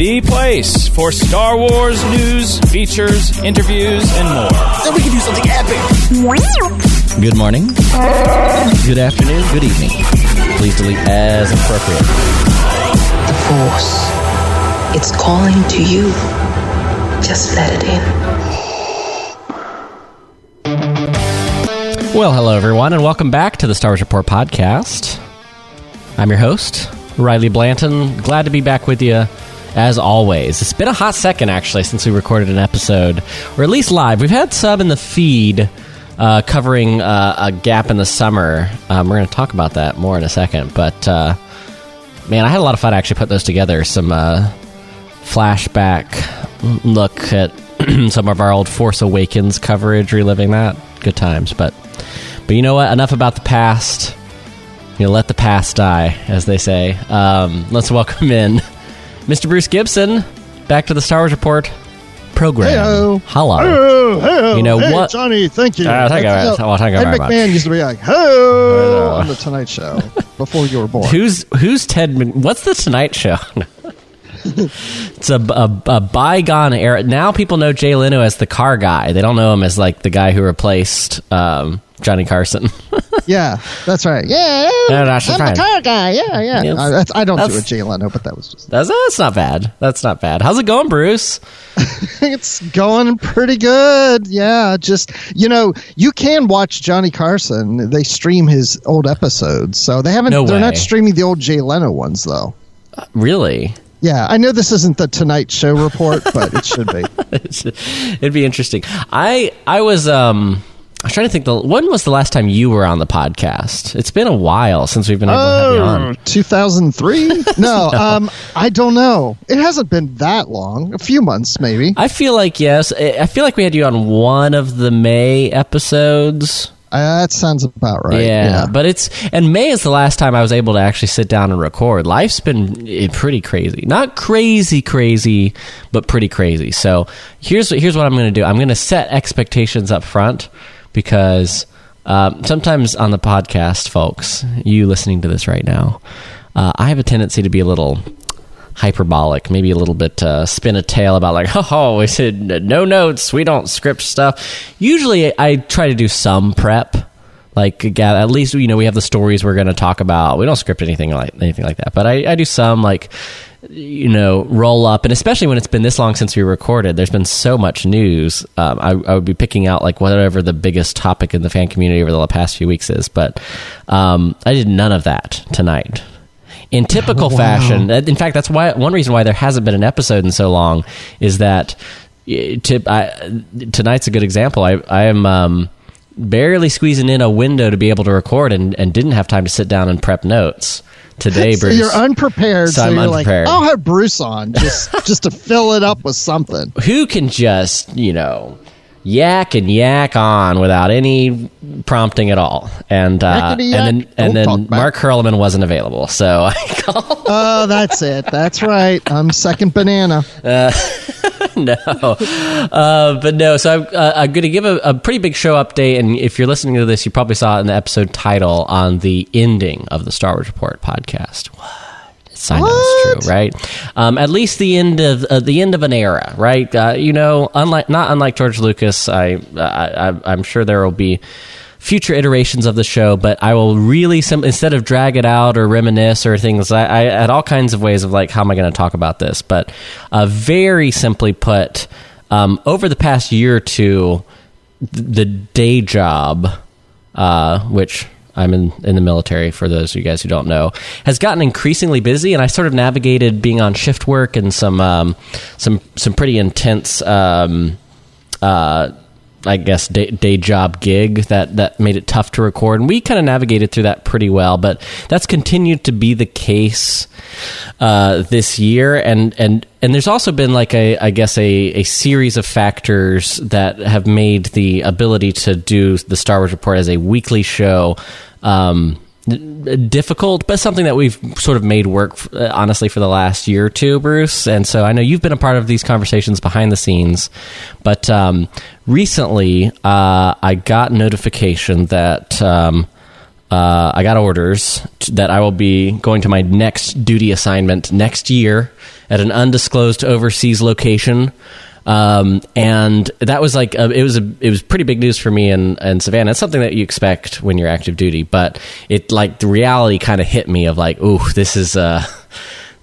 The place for Star Wars news, features, interviews, and more. Then we can do something epic. Good morning. Good afternoon. Good evening. Please delete as appropriate. The Force. It's calling to you. Just let it in. Well, hello, everyone, and welcome back to the Star Wars Report podcast. I'm your host, Riley Blanton. Glad to be back with you as always. It's been a hot second, actually, since we recorded an episode, or at least live. We've had some in the feed uh, covering uh, a gap in the summer. Um, we're going to talk about that more in a second, but uh, man, I had a lot of fun actually putting those together. Some uh, flashback look at some of our old Force Awakens coverage, reliving that. Good times, but but you know what? Enough about the past. You know, let the past die, as they say. Um, let's welcome in Mr. Bruce Gibson back to the Star Wars Report program. Heyo. Hello. Oh, hey, You know hey, what- Johnny? Thank you. Uh, thank you, That's- well, thank you Ed very much. Used to be like, "Hey," on the Tonight Show before you were born. Who's who's Ted? What's the Tonight Show? it's a, a, a bygone era. Now people know Jay Leno as the car guy. They don't know him as like the guy who replaced um, Johnny Carson. yeah, that's right. Yeah, No, that's I'm fine. the car guy. Yeah, yeah. I, that's- I don't do a Jay Leno, but that was just. that's that's not bad. That's not bad. How's it going, Bruce? it's going pretty good. Yeah, just you know, you can watch Johnny Carson. They stream his old episodes, so they haven't. No they're way. not streaming the old Jay Leno ones though. Really? Yeah, I know this isn't the Tonight Show report, but it should be. It'd be interesting. I I was um I was trying to think. The when was the last time you were on the podcast? It's been a while since we've been able to have you Oh, on. 2003? No, um, I don't know. It hasn't been that long. A few months, maybe. I feel like yes. I feel like we had you on one of the May episodes. Uh, that sounds about right. yeah, but it's and May is the last time I was able to actually sit down and record. Life's been eh, pretty crazy, not crazy crazy, but pretty crazy. So here's here's what I'm going to do. I'm going to set expectations up front because um, sometimes on the podcast, folks, you listening to this right now, uh, I have a tendency to be a little hyperbolic, maybe a little bit uh, spin a tale about like, oh, we said no notes, we don't script stuff. Usually, I try to do some prep, like at least you know we have the stories we're going to talk about. We don't script anything like anything like that, but I, I do some like you know roll up, and especially when it's been this long since we recorded. There's been so much news. Um, I, I would be picking out like whatever the biggest topic in the fan community over the past few weeks is, but um, I did none of that tonight in typical fashion. In fact, that's why one reason why there hasn't been an episode in so long is that to, I, tonight's a good example. I, I am um, barely squeezing in a window to be able to record and, and didn't have time to sit down and prep notes today. So Bruce. you're unprepared. So So, I'm unprepared. like, I'll have Bruce on just just to fill it up with something. who can just you know yak and yak on without any prompting at all and uh, and then and Don't then. Mark Hurlman wasn't available so I called Oh, that's it. That's right. I'm second banana. no, uh, but no. So I'm, uh, I'm going to give a, a pretty big show update, and if you're listening to this, you probably saw it in the episode title on the ending of the Star Wars Report podcast. What? It's, I know it's true, right? Um, at least the end of uh, the end of an era, right? Uh, you know, unlike not unlike George Lucas, I, I I'm sure there will be future iterations of the show, but I will really sim- instead of drag it out or reminisce or things. I, I had all kinds of ways of like how am I going to talk about this, but uh, very simply put, um, over the past year or two, th- the day job, uh, which I'm in, in the military for those of you guys who don't know, has gotten increasingly busy, and I sort of navigated being on shift work and some um, some some pretty intense. Um, uh, I guess day, day job gig that that made it tough to record, and we kind of navigated through that pretty well. But that's continued to be the case uh, this year, and and and there's also been like a I guess a a series of factors that have made the ability to do the Star Wars report as a weekly show. Um, difficult, but something that we've sort of made work, uh, honestly, for the last year or two, Bruce. And so I know you've been a part of these conversations behind the scenes, but um, recently uh, I got notification that. Um, uh, I got orders that I will be going to my next duty assignment next year at an undisclosed overseas location. Um, and that was like a, it was a, it was pretty big news for me and and Savannah. It's something that you expect when you're active duty, but it like the reality kind of hit me of like, ooh, this is uh,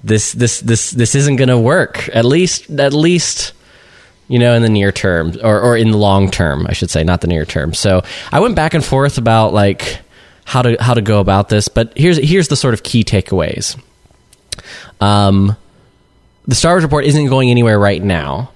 this this this this isn't to work. At least at least you know, in the near term or, or in the long term, I should say, not the near term. So I went back and forth about like how to how to go about this, but here's here's the sort of key takeaways. Um, the Star Wars report isn't going anywhere right now,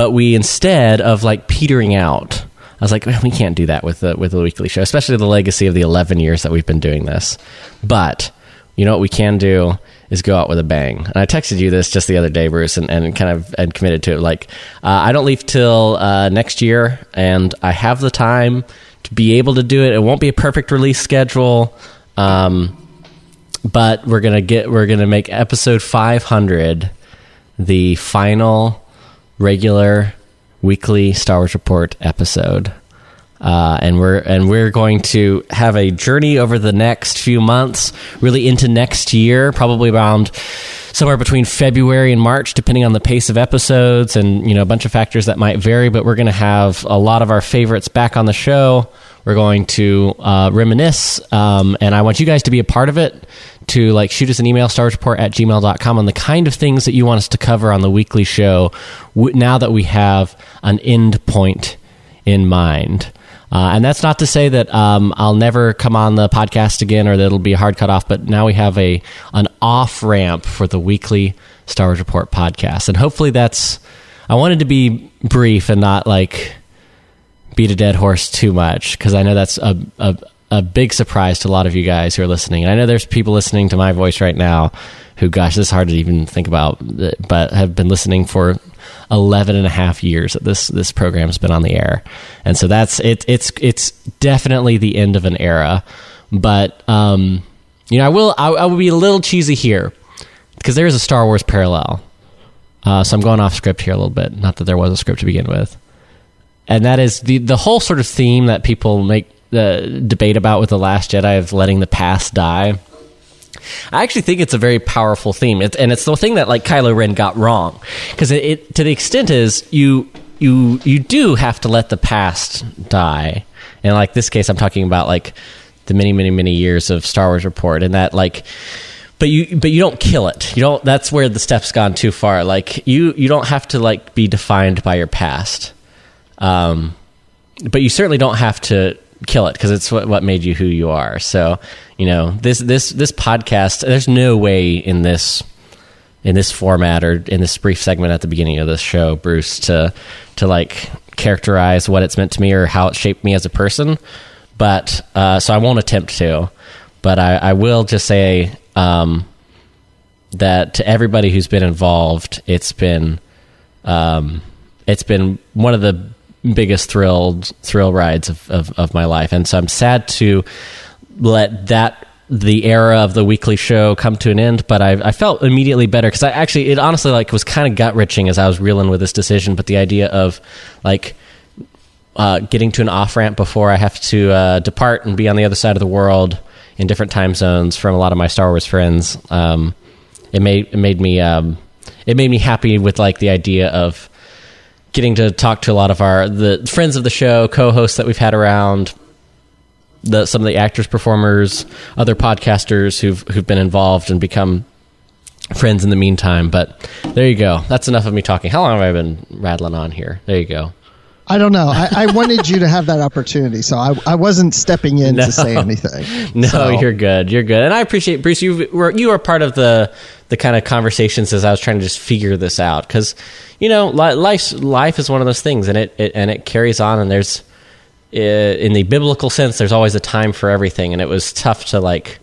but we instead of like petering out. I was like, "Man, we can't do that with the with the weekly show, especially the legacy of the eleven years that we've been doing this. But you know what we can do is go out with a bang. And I texted you this just the other day, Bruce, and, and kind of and committed to it. Like, uh, I don't leave till uh, next year, and I have the time to be able to do it. It won't be a perfect release schedule, um, but we're gonna get we're gonna make episode 500 the final regular weekly Star Wars report episode. Uh, and we're and we're going to have a journey over the next few months, really into next year, probably around somewhere between February and March, depending on the pace of episodes and you know a bunch of factors that might vary. But we're going to have a lot of our favorites back on the show. We're going to uh, reminisce, um, and I want you guys to be a part of it. To like shoot us an email, starsreport at gmail.com on the kind of things that you want us to cover on the weekly show now that we have an end point in mind. Uh, and that's not to say that um, I'll never come on the podcast again or that it'll be a hard cut off, but now we have a an off ramp for the weekly Star Wars Report podcast. And hopefully that's, I wanted to be brief and not like beat a dead horse too much because I know that's a, a, a big surprise to a lot of you guys who are listening. And I know there's people listening to my voice right now who, gosh, this is hard to even think about, but have been listening for 11 and a half years that this this program has been on the air. And so that's it it's it's definitely the end of an era. But um you know i will i, I will be a little cheesy here because there is a star wars parallel. Uh, so i'm going off script here a little bit. Not that there was a script to begin with. And that is the the whole sort of theme that people make the debate about with the last jedi of letting the past die I actually think it's a very powerful theme, and it's the thing that like Kylo Ren got wrong because it, it to the extent is you you you do have to let the past die, and like this case, I'm talking about like the many many many years of Star Wars report, and that like. But you, but you don't kill it. You don't. That's where the step's gone too far. Like you, you don't have to like be defined by your past. Um, but you certainly don't have to kill it because it's what, what made you who you are. So, you know, this this this podcast, there's no way in this in this format or in this brief segment at the beginning of this show, Bruce, to to like characterize what it's meant to me or how it shaped me as a person. But uh, so I won't attempt to. But I, I will just say um, that to everybody who's been involved, it's been um, it's been one of the biggest thrilled thrill rides of, of, of my life. And so I'm sad to let that the era of the weekly show come to an end, but I, I felt immediately better because I actually it honestly like was kind of gut wrenching as I was reeling with this decision. But the idea of like uh, getting to an off ramp before I have to uh, depart and be on the other side of the world in different time zones from a lot of my Star Wars friends, um, it made it made me um, it made me happy with like the idea of getting to talk to a lot of our the friends of the show, co-hosts that we've had around, the some of the actors, performers, other podcasters who've who've been involved and become friends in the meantime. But there you go. That's enough of me talking. How long have I been rattling on here? There you go. I don't know. I, I wanted you to have that opportunity, so I, I wasn't stepping in No. to say anything. No, So- you're good. You're good, and I appreciate Bruce. You were you are part of the the kind of conversations as I was trying to just figure this out. Because you know life life is one of those things and it, it and it carries on and there's uh, in the biblical sense there's always a time for everything and it was tough to like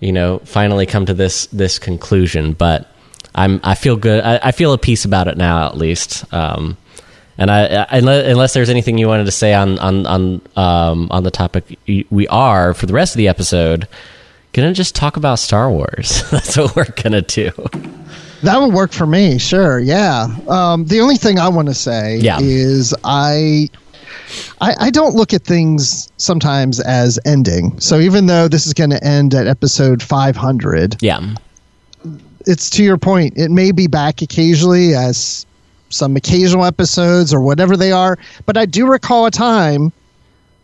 you know finally come to this this conclusion but I'm I feel good I, I feel a peace about it now at least um, and I, I unless, unless there's anything you wanted to say on on on um, on the topic we are for the rest of the episode gonna just talk about Star Wars. That's what we're gonna do. That would work for me, sure. Yeah. Um, the only thing I want to say Yeah. is I, I I don't look at things sometimes as ending. So even though this is going to end at episode 500, Yeah, it's to your point. It may be back occasionally as some occasional episodes or whatever they are. But I do recall a time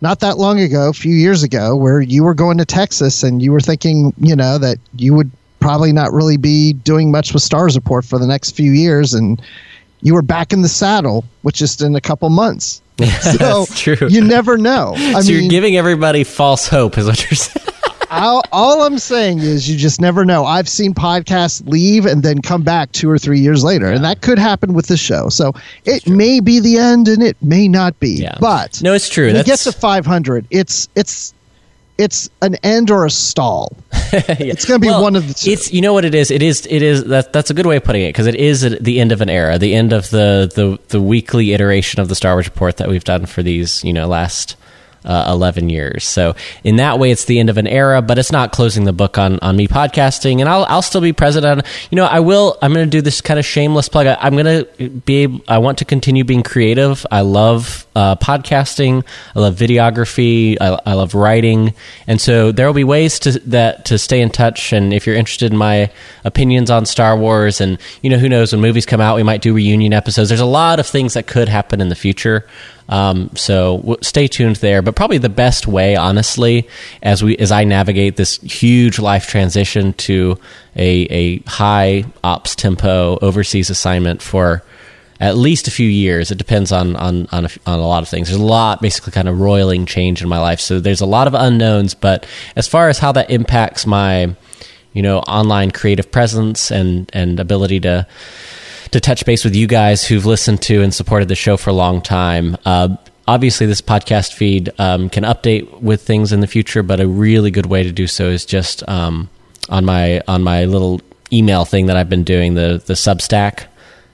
not that long ago, a few years ago, where you were going to Texas and you were thinking, you know, that you would probably not really be doing much with Stars Report for the next few years. And you were back in the saddle, which is in a couple months. So That's true. you never know. I so mean, you're giving everybody false hope, is what you're saying. All, all I'm saying is you just never know. I've seen podcasts leave and then come back two or three years later, and that could happen with the show. So it may be the end, and it may not be. Yeah. But No, it's true. When it That's- gets to 500, it's it's it's an end or a stall. It's going to be Well, one of the two. It's you know what it is. It is it is that that's a good way of putting it because it is the end of an era, the end of the the the weekly iteration of the Star Wars report that we've done for these you know last. Uh, 11 years. So in that way, it's the end of an era, but it's not closing the book on, on me podcasting. And I'll, I'll still be present on, you know, I will, I'm going to do this kind of shameless plug. I, I'm going to be able, I want to continue being creative. I love, uh, podcasting. I love videography. I, I love writing. And so there will be ways to, that, to stay in touch. And if you're interested in my opinions on Star Wars and, you know, who knows when movies come out, we might do reunion episodes. There's a lot of things that could happen in the future. Um, so w- stay tuned there. But probably the best way, honestly, as we as I navigate this huge life transition to a a high ops tempo overseas assignment for at least a few years. It depends on on on a, on a lot of things. There's a lot, basically, kind of roiling change in my life. So there's a lot of unknowns. But as far as how that impacts my you know online creative presence and and ability to to touch base with you guys who've listened to and supported the show for a long time. Uh, obviously, this podcast feed um, can update with things in the future, but a really good way to do so is just um, on my on my little email thing that I've been doing the the Substack,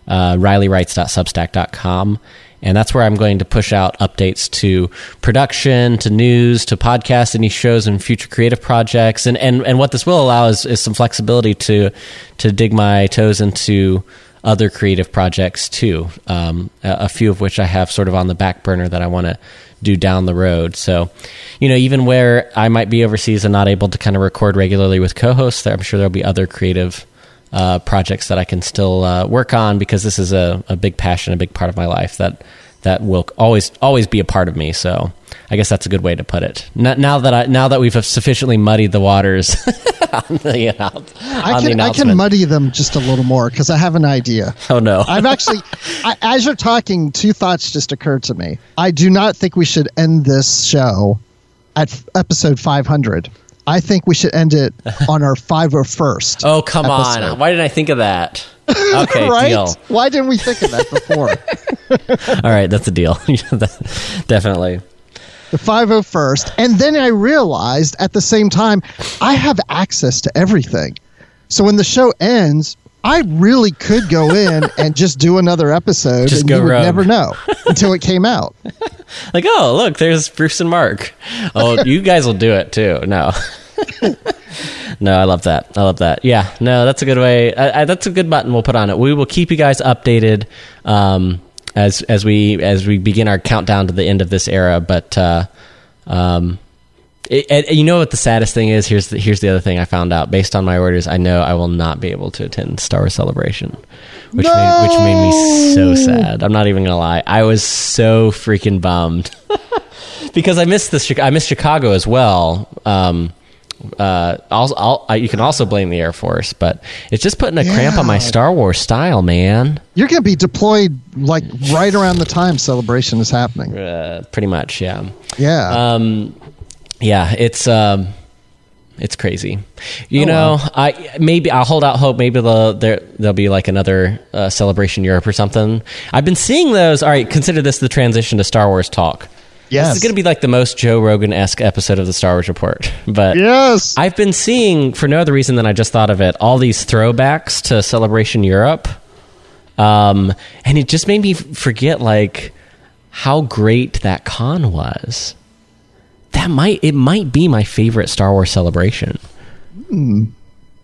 uh, RileyWrites.substack.com. And that's where I'm going to push out updates to production, to news, to podcasts, any shows and future creative projects. And, and, and what this will allow is, is some flexibility to, to dig my toes into other creative projects too. Um, a, a few of which I have sort of on the back burner that I want to do down the road. So, you know, even where I might be overseas and not able to kind of record regularly with co-hosts, I'm sure there'll be other creative uh, projects that I can still uh, work on because this is a, a big passion, a big part of my life that that will always always be a part of me. So I guess that's a good way to put it. Now, now that I now that we've sufficiently muddied the waters the, announce- I on the can I can muddy them just a little more because I have an idea. Oh no! I've actually, I, as you're talking, two thoughts just occurred to me. I do not think we should end this show at f- episode 500. I think we should end it on our 501st. oh come on! Why didn't I think of that? Okay, right? deal. Why didn't we think of that before? All right, that's a deal. Definitely. the 501st. And then I realized at the same time, I have access to everything. So when the show ends, I really could go in and just do another episode Just and go you would rogue. never know until it came out. Like, oh look, there's Bruce and Mark. Oh, you guys will do it too. No. no, I love that. I love that. Yeah, no, that's a good way. I, I, that's a good button we'll put on it. We will keep you guys updated um, as as we as we begin our countdown to the end of this era. But uh, um, it, and you know what the saddest thing is? Here's the, here's the other thing I found out. Based on my orders, I know I will not be able to attend Star Wars Celebration, which made, which made me so sad. I'm not even gonna lie. I was so freaking bummed because I missed the I missed Chicago as well. Um, uh, I'll, I'll, I, you can also blame the Air Force, but it's just putting a cramp on my Star Wars style, man. You're going to be deployed like right around the time celebration is happening. Uh, pretty much, yeah. Yeah. Um, yeah, it's um, It's crazy. You Oh, know, wow. I maybe I'll hold out hope. Maybe the there there'll be like another uh, celebration Europe or something. I've been seeing those. All right, consider this the transition to Star Wars talk. This Yes. is going to be like the most Joe Rogan esque episode of the Star Wars Report. But Yes. I've been seeing, for no other reason than I just thought of it, all these throwbacks to Celebration Europe. Um, and it just made me forget, like, how great that con was. That might, it might be my favorite Star Wars celebration.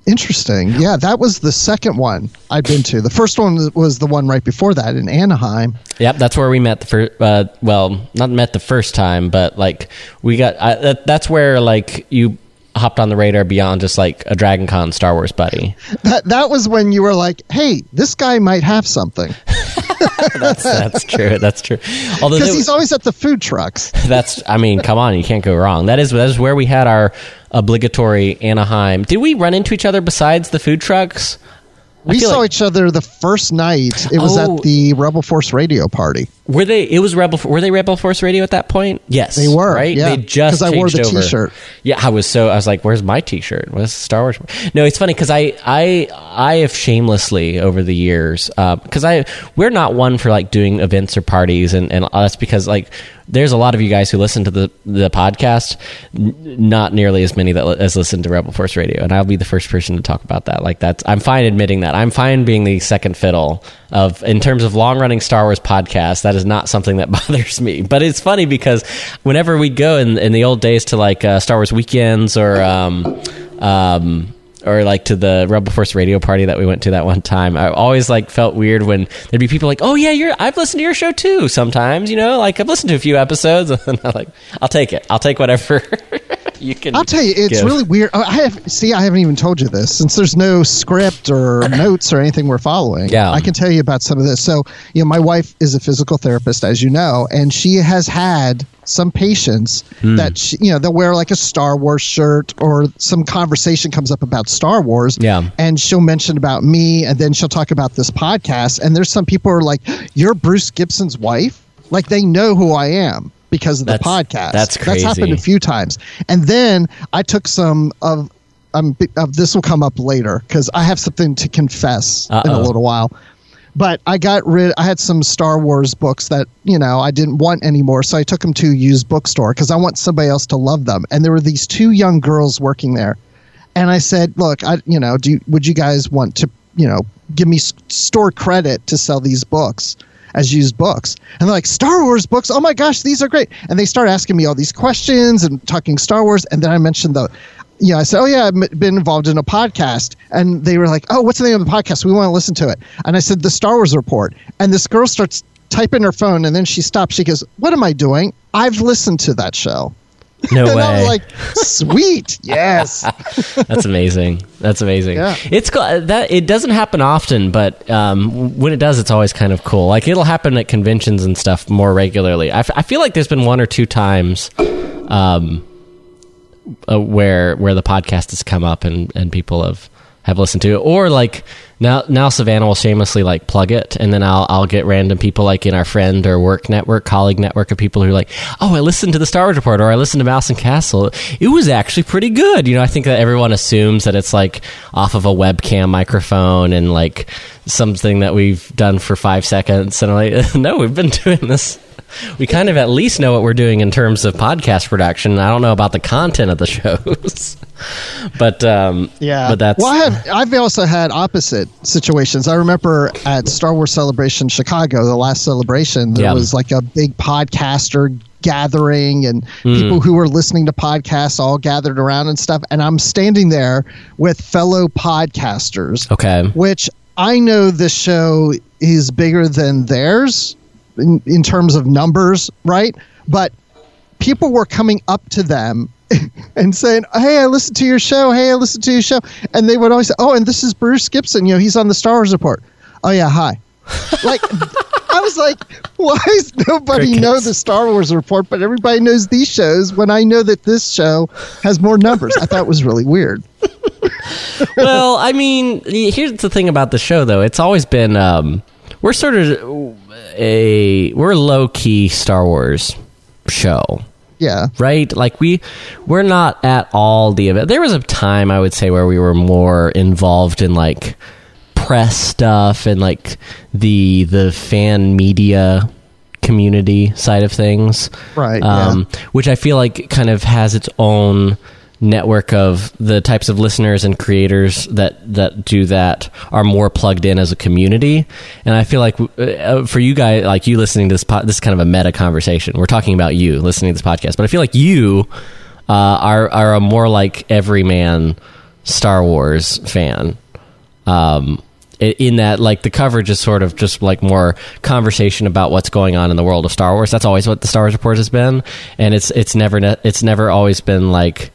Interesting. Yeah, that was the second one I'd been to. The first one was the one right before that in Anaheim. Yep, that's where we met the first. Uh, well, not met the first time, but like we got. I, that, that's where like you hopped on the radar beyond just like a Dragon Con Star Wars buddy. That that was when you were like, "Hey, this guy might have something," That's that's true. That's true. Although because he's always at the food trucks. That's I mean, come on, you can't go wrong. That is that is where we had our obligatory Anaheim. Did we run into each other besides the food trucks? We saw like- each other the first night. It was Oh. at the Rebel Force radio party. Were they? It was Rebel. Were they Rebel Force Radio at that point? Yes, They were, Right? yeah, they just 'cause I wore the over. t-shirt. Yeah, I was so. I was like, "Where's my T-shirt? Where's Star Wars?" No, it's funny because I I I have shamelessly over the years uh, because I we're not one for like doing events or parties and and that's because like there's a lot of you guys who listen to the the podcast, n- not nearly as many that li- as listen to Rebel Force Radio, and I'll be the first person to talk about that. Like that's I'm fine admitting that. I'm fine being the second fiddle of in terms of long running Star Wars podcasts. That is not something that bothers me. But it's funny because whenever we go in in the old days to like uh, Star Wars weekends or um um or like to the Rebel Force radio party that we went to that one time. I always like felt weird when there'd be people like, "Oh yeah, you're I've listened to your show too." Sometimes, you know, like I've listened to a few episodes, and I'm like, "I'll take it. I'll take whatever you can." I'll tell you, it's give." really weird. I have see, I haven't even told you this since there's no script or notes or anything we're following. Yeah. I can tell you about some of this. So, you know, my wife is a physical therapist, as you know, and she has had some patients Hmm. that she, you know they'll wear like a Star Wars shirt or some conversation comes up about Star Wars. Yeah. and she'll mention about me, and then she'll talk about this podcast. And there's some people who are like, "You're Bruce Gibson's wife," like they know who I am because of the podcast. that's That's happened a few times. And then I took some of um of this will come up later because I have something to confess in a little while. But I got rid. I had some Star Wars books that you know I didn't want anymore, so I took them to a used bookstore because I want somebody else to love them. And there were these two young girls working there, and I said, "Look, I you know, do would you guys want to you know give me store credit to sell these books?" As used books, and they're like Star Wars books. Oh my gosh, these are great! And they start asking me all these questions and talking Star Wars. And then I mentioned the, you know, I said, "Oh yeah, I've been involved in a podcast," and they were like, "Oh, what's the name of the podcast? We want to listen to it." And I said, "The Star Wars Report." And this girl starts typing her phone, and then she stops. She goes, "What am I doing? I've listened to that show." no and way. I was like, "Sweet, yes." That's amazing. That's amazing. Yeah. It's cool. That it doesn't happen often, but um, when it does, it's always kind of cool. Like it'll happen at conventions and stuff more regularly. I, f- I feel like there's been one or two times um, uh, where where the podcast has come up and, and people have have listened to it, or like now now Savannah will shamelessly like plug it, and then I'll I'll get random people like in our friend or work network, colleague network of people who are like, oh, I listened to the Star Wars Report, or I listened to Mouse and Castle. It was actually pretty good. You know, I think that everyone assumes that it's like off of a webcam microphone and like something that we've done for five seconds, and I'm like, no, we've been doing this we kind of at least know what we're doing in terms of podcast production. I don't know about the content of the shows, but um, Yeah. but that's well. I have. I've also had opposite situations. I remember at Star Wars Celebration Chicago, the last celebration, there Yeah. was like a big podcaster gathering and Hmm. people who were listening to podcasts all gathered around and stuff. And I'm standing there with fellow podcasters, okay. which I know this show is bigger than theirs in, in terms of numbers, right? But people were coming up to them and saying, "Hey, I listened to your show. Hey, I listened to your show," and they would always say, "Oh, and this is Bruce Gibson. You know, he's on the Star Wars Report." Oh yeah, hi. like I was like, why does nobody Crickets. know the Star Wars Report, but everybody knows these shows when I know that this show has more numbers? I thought it was really weird. well, I mean, here's the thing about the show, though. It's always been um, we're sort of a we're a low key Star Wars show. Yeah. right? Like we we're not at all the event. There was a time I would say where we were more involved in like press stuff and like the the fan media community side of things. Right, Um, which I feel like kind of has its own network of the types of listeners and creators that that do that are more plugged in as a community. And i feel like uh, for you guys like you listening to this pod, this is kind of a meta conversation. We're talking about you listening to this podcast. But i feel like you uh, are are a more like everyman star wars fan. Um in that like the coverage is sort of just like more conversation about what's going on in the world of Star Wars. That's always what the Star Wars report has been, and it's it's never ne- it's never always been like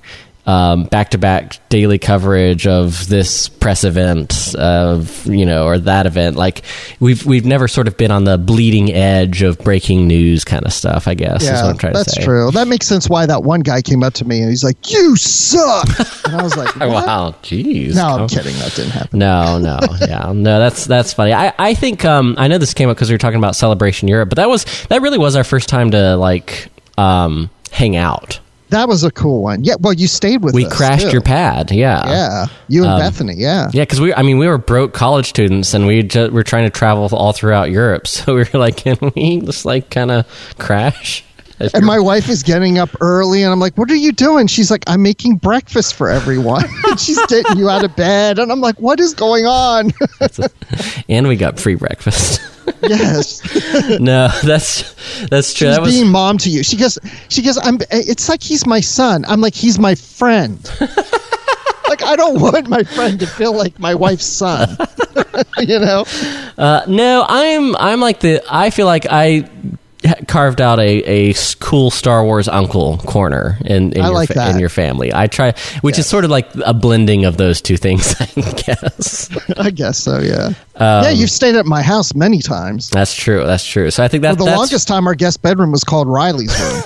back to back daily coverage of this press event of you know or that event. Like we've we've never sort of been on the bleeding edge of breaking news kind of stuff. I guess is what I'm trying that's to say. true. That makes sense why that one guy came up to me and he's like, "You suck," and I was like, what? Wow, jeez. No, I'm kidding. That didn't happen. No, no, yeah, no. That's that's funny. I I think um I know this came up because we were talking about Celebration Europe, but that was that really was our first time to like um hang out. That was a cool one. Yeah. Well, you stayed with us. We us, crashed too. your pad, yeah, Yeah. You and Um, Bethany. Yeah. yeah. Because we, I mean, we were broke college students, and we ju- were trying to travel all throughout Europe. So we were like, can we just like kind of crash? And my wife is getting up early, and I'm like, "What are you doing?" She's like, "I'm making breakfast for everyone." and she's getting you out of bed, and I'm like, "What is going on?" and we got free breakfast. yes, no, that's that's true. she's That was being mom to you. She goes, "She goes, I'm." It's like he's my son. I'm like, he's my friend. like I don't want my friend to feel like my wife's son. you know? Uh, no, I'm I'm like the I feel like I carved out a, a cool Star Wars uncle corner in, in your like fa- in your family. I try, which is sort of like a blending of those two things, I guess. I guess so. Yeah. Um, yeah, you've stayed at my house many times. That's true. That's true. So I think that, For the longest time, our guest bedroom was called Riley's room.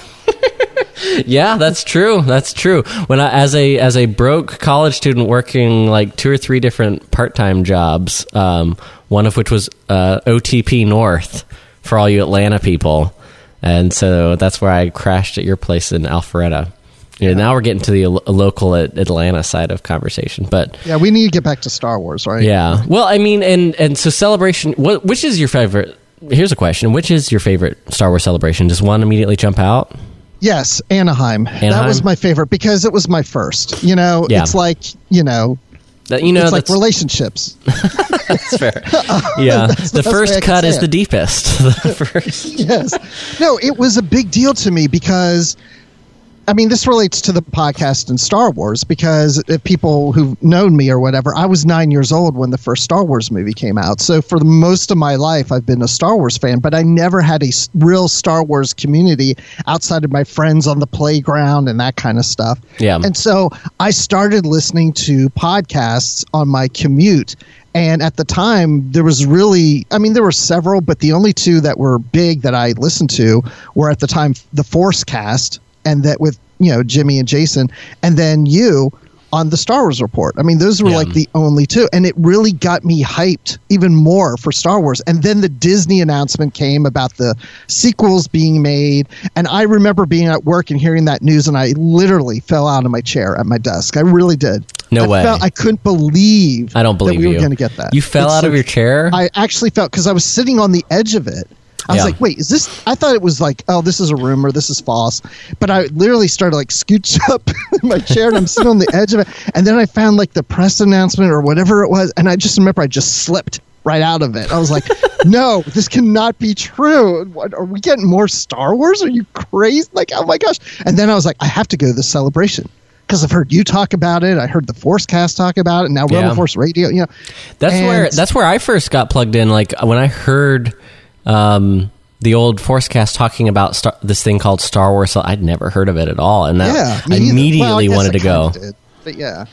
yeah, that's true. That's true. When I as a as a broke college student working like two or three different part time jobs, um, one of which was uh, OTP North for all you Atlanta people, and so that's where I crashed at your place in Alpharetta. Yeah, now we're getting to the lo- local at Atlanta side of conversation, but yeah, we need to get back to Star Wars, right? yeah. Well, I mean, and and so celebration. What which is your favorite? Here's a question: Which is your favorite Star Wars celebration? Does one immediately jump out? Yes, Anaheim. That Anaheim? was my favorite because it was my first. You know, Yeah. it's like you know, That you know, it's like relationships. That's fair. Yeah, That's the the best way I first cut is it. the deepest. The first. yes. No, it was a big deal to me because I mean, this relates to the podcast and Star Wars because if people who've known me or whatever, I was nine years old when the first Star Wars movie came out. So for the most of my life, I've been a Star Wars fan, but I never had a real Star Wars community outside of my friends on the playground and that kind of stuff. Yeah. And so I started listening to podcasts on my commute. And at the time, there was really, I mean, there were several, but the only two that were big that I listened to were at the time the Force Cast, and that with, you know, Jimmy and Jason, and then you on the Star Wars Report. I mean, those were Yeah. like the only two. And it really got me hyped even more for Star Wars. And then the Disney announcement came about the sequels being made. And I remember being at work and hearing that news, and I literally fell out of my chair at my desk. I really did. No I way. Felt, I couldn't believe. I don't believe that we you. were going to get that. You fell It's out so of your chair. I actually felt because I was sitting on the edge of it. I was Yeah. like, wait, is this? I thought it was like, oh, this is a rumor, this is false. But I literally started like scooch up in my chair and I'm sitting on the edge of it. And then I found like the press announcement or whatever it was. And I just remember I just slipped right out of it. I was like, no, this cannot be true. What, are we getting more Star Wars? Are you crazy? Like, oh my gosh. And then I was like, I have to go to the celebration. Because I've heard you talk about it, I heard the Force Cast talk about it, and now Yeah. Rebel Force Radio. You know, That's And- where that's where I first got plugged in. Like when I heard um, the old Forcecast talking about star- this thing called Star Wars, I'd never heard of it at all, and that yeah, I immediately Well, I wanted I to go. did, but yeah.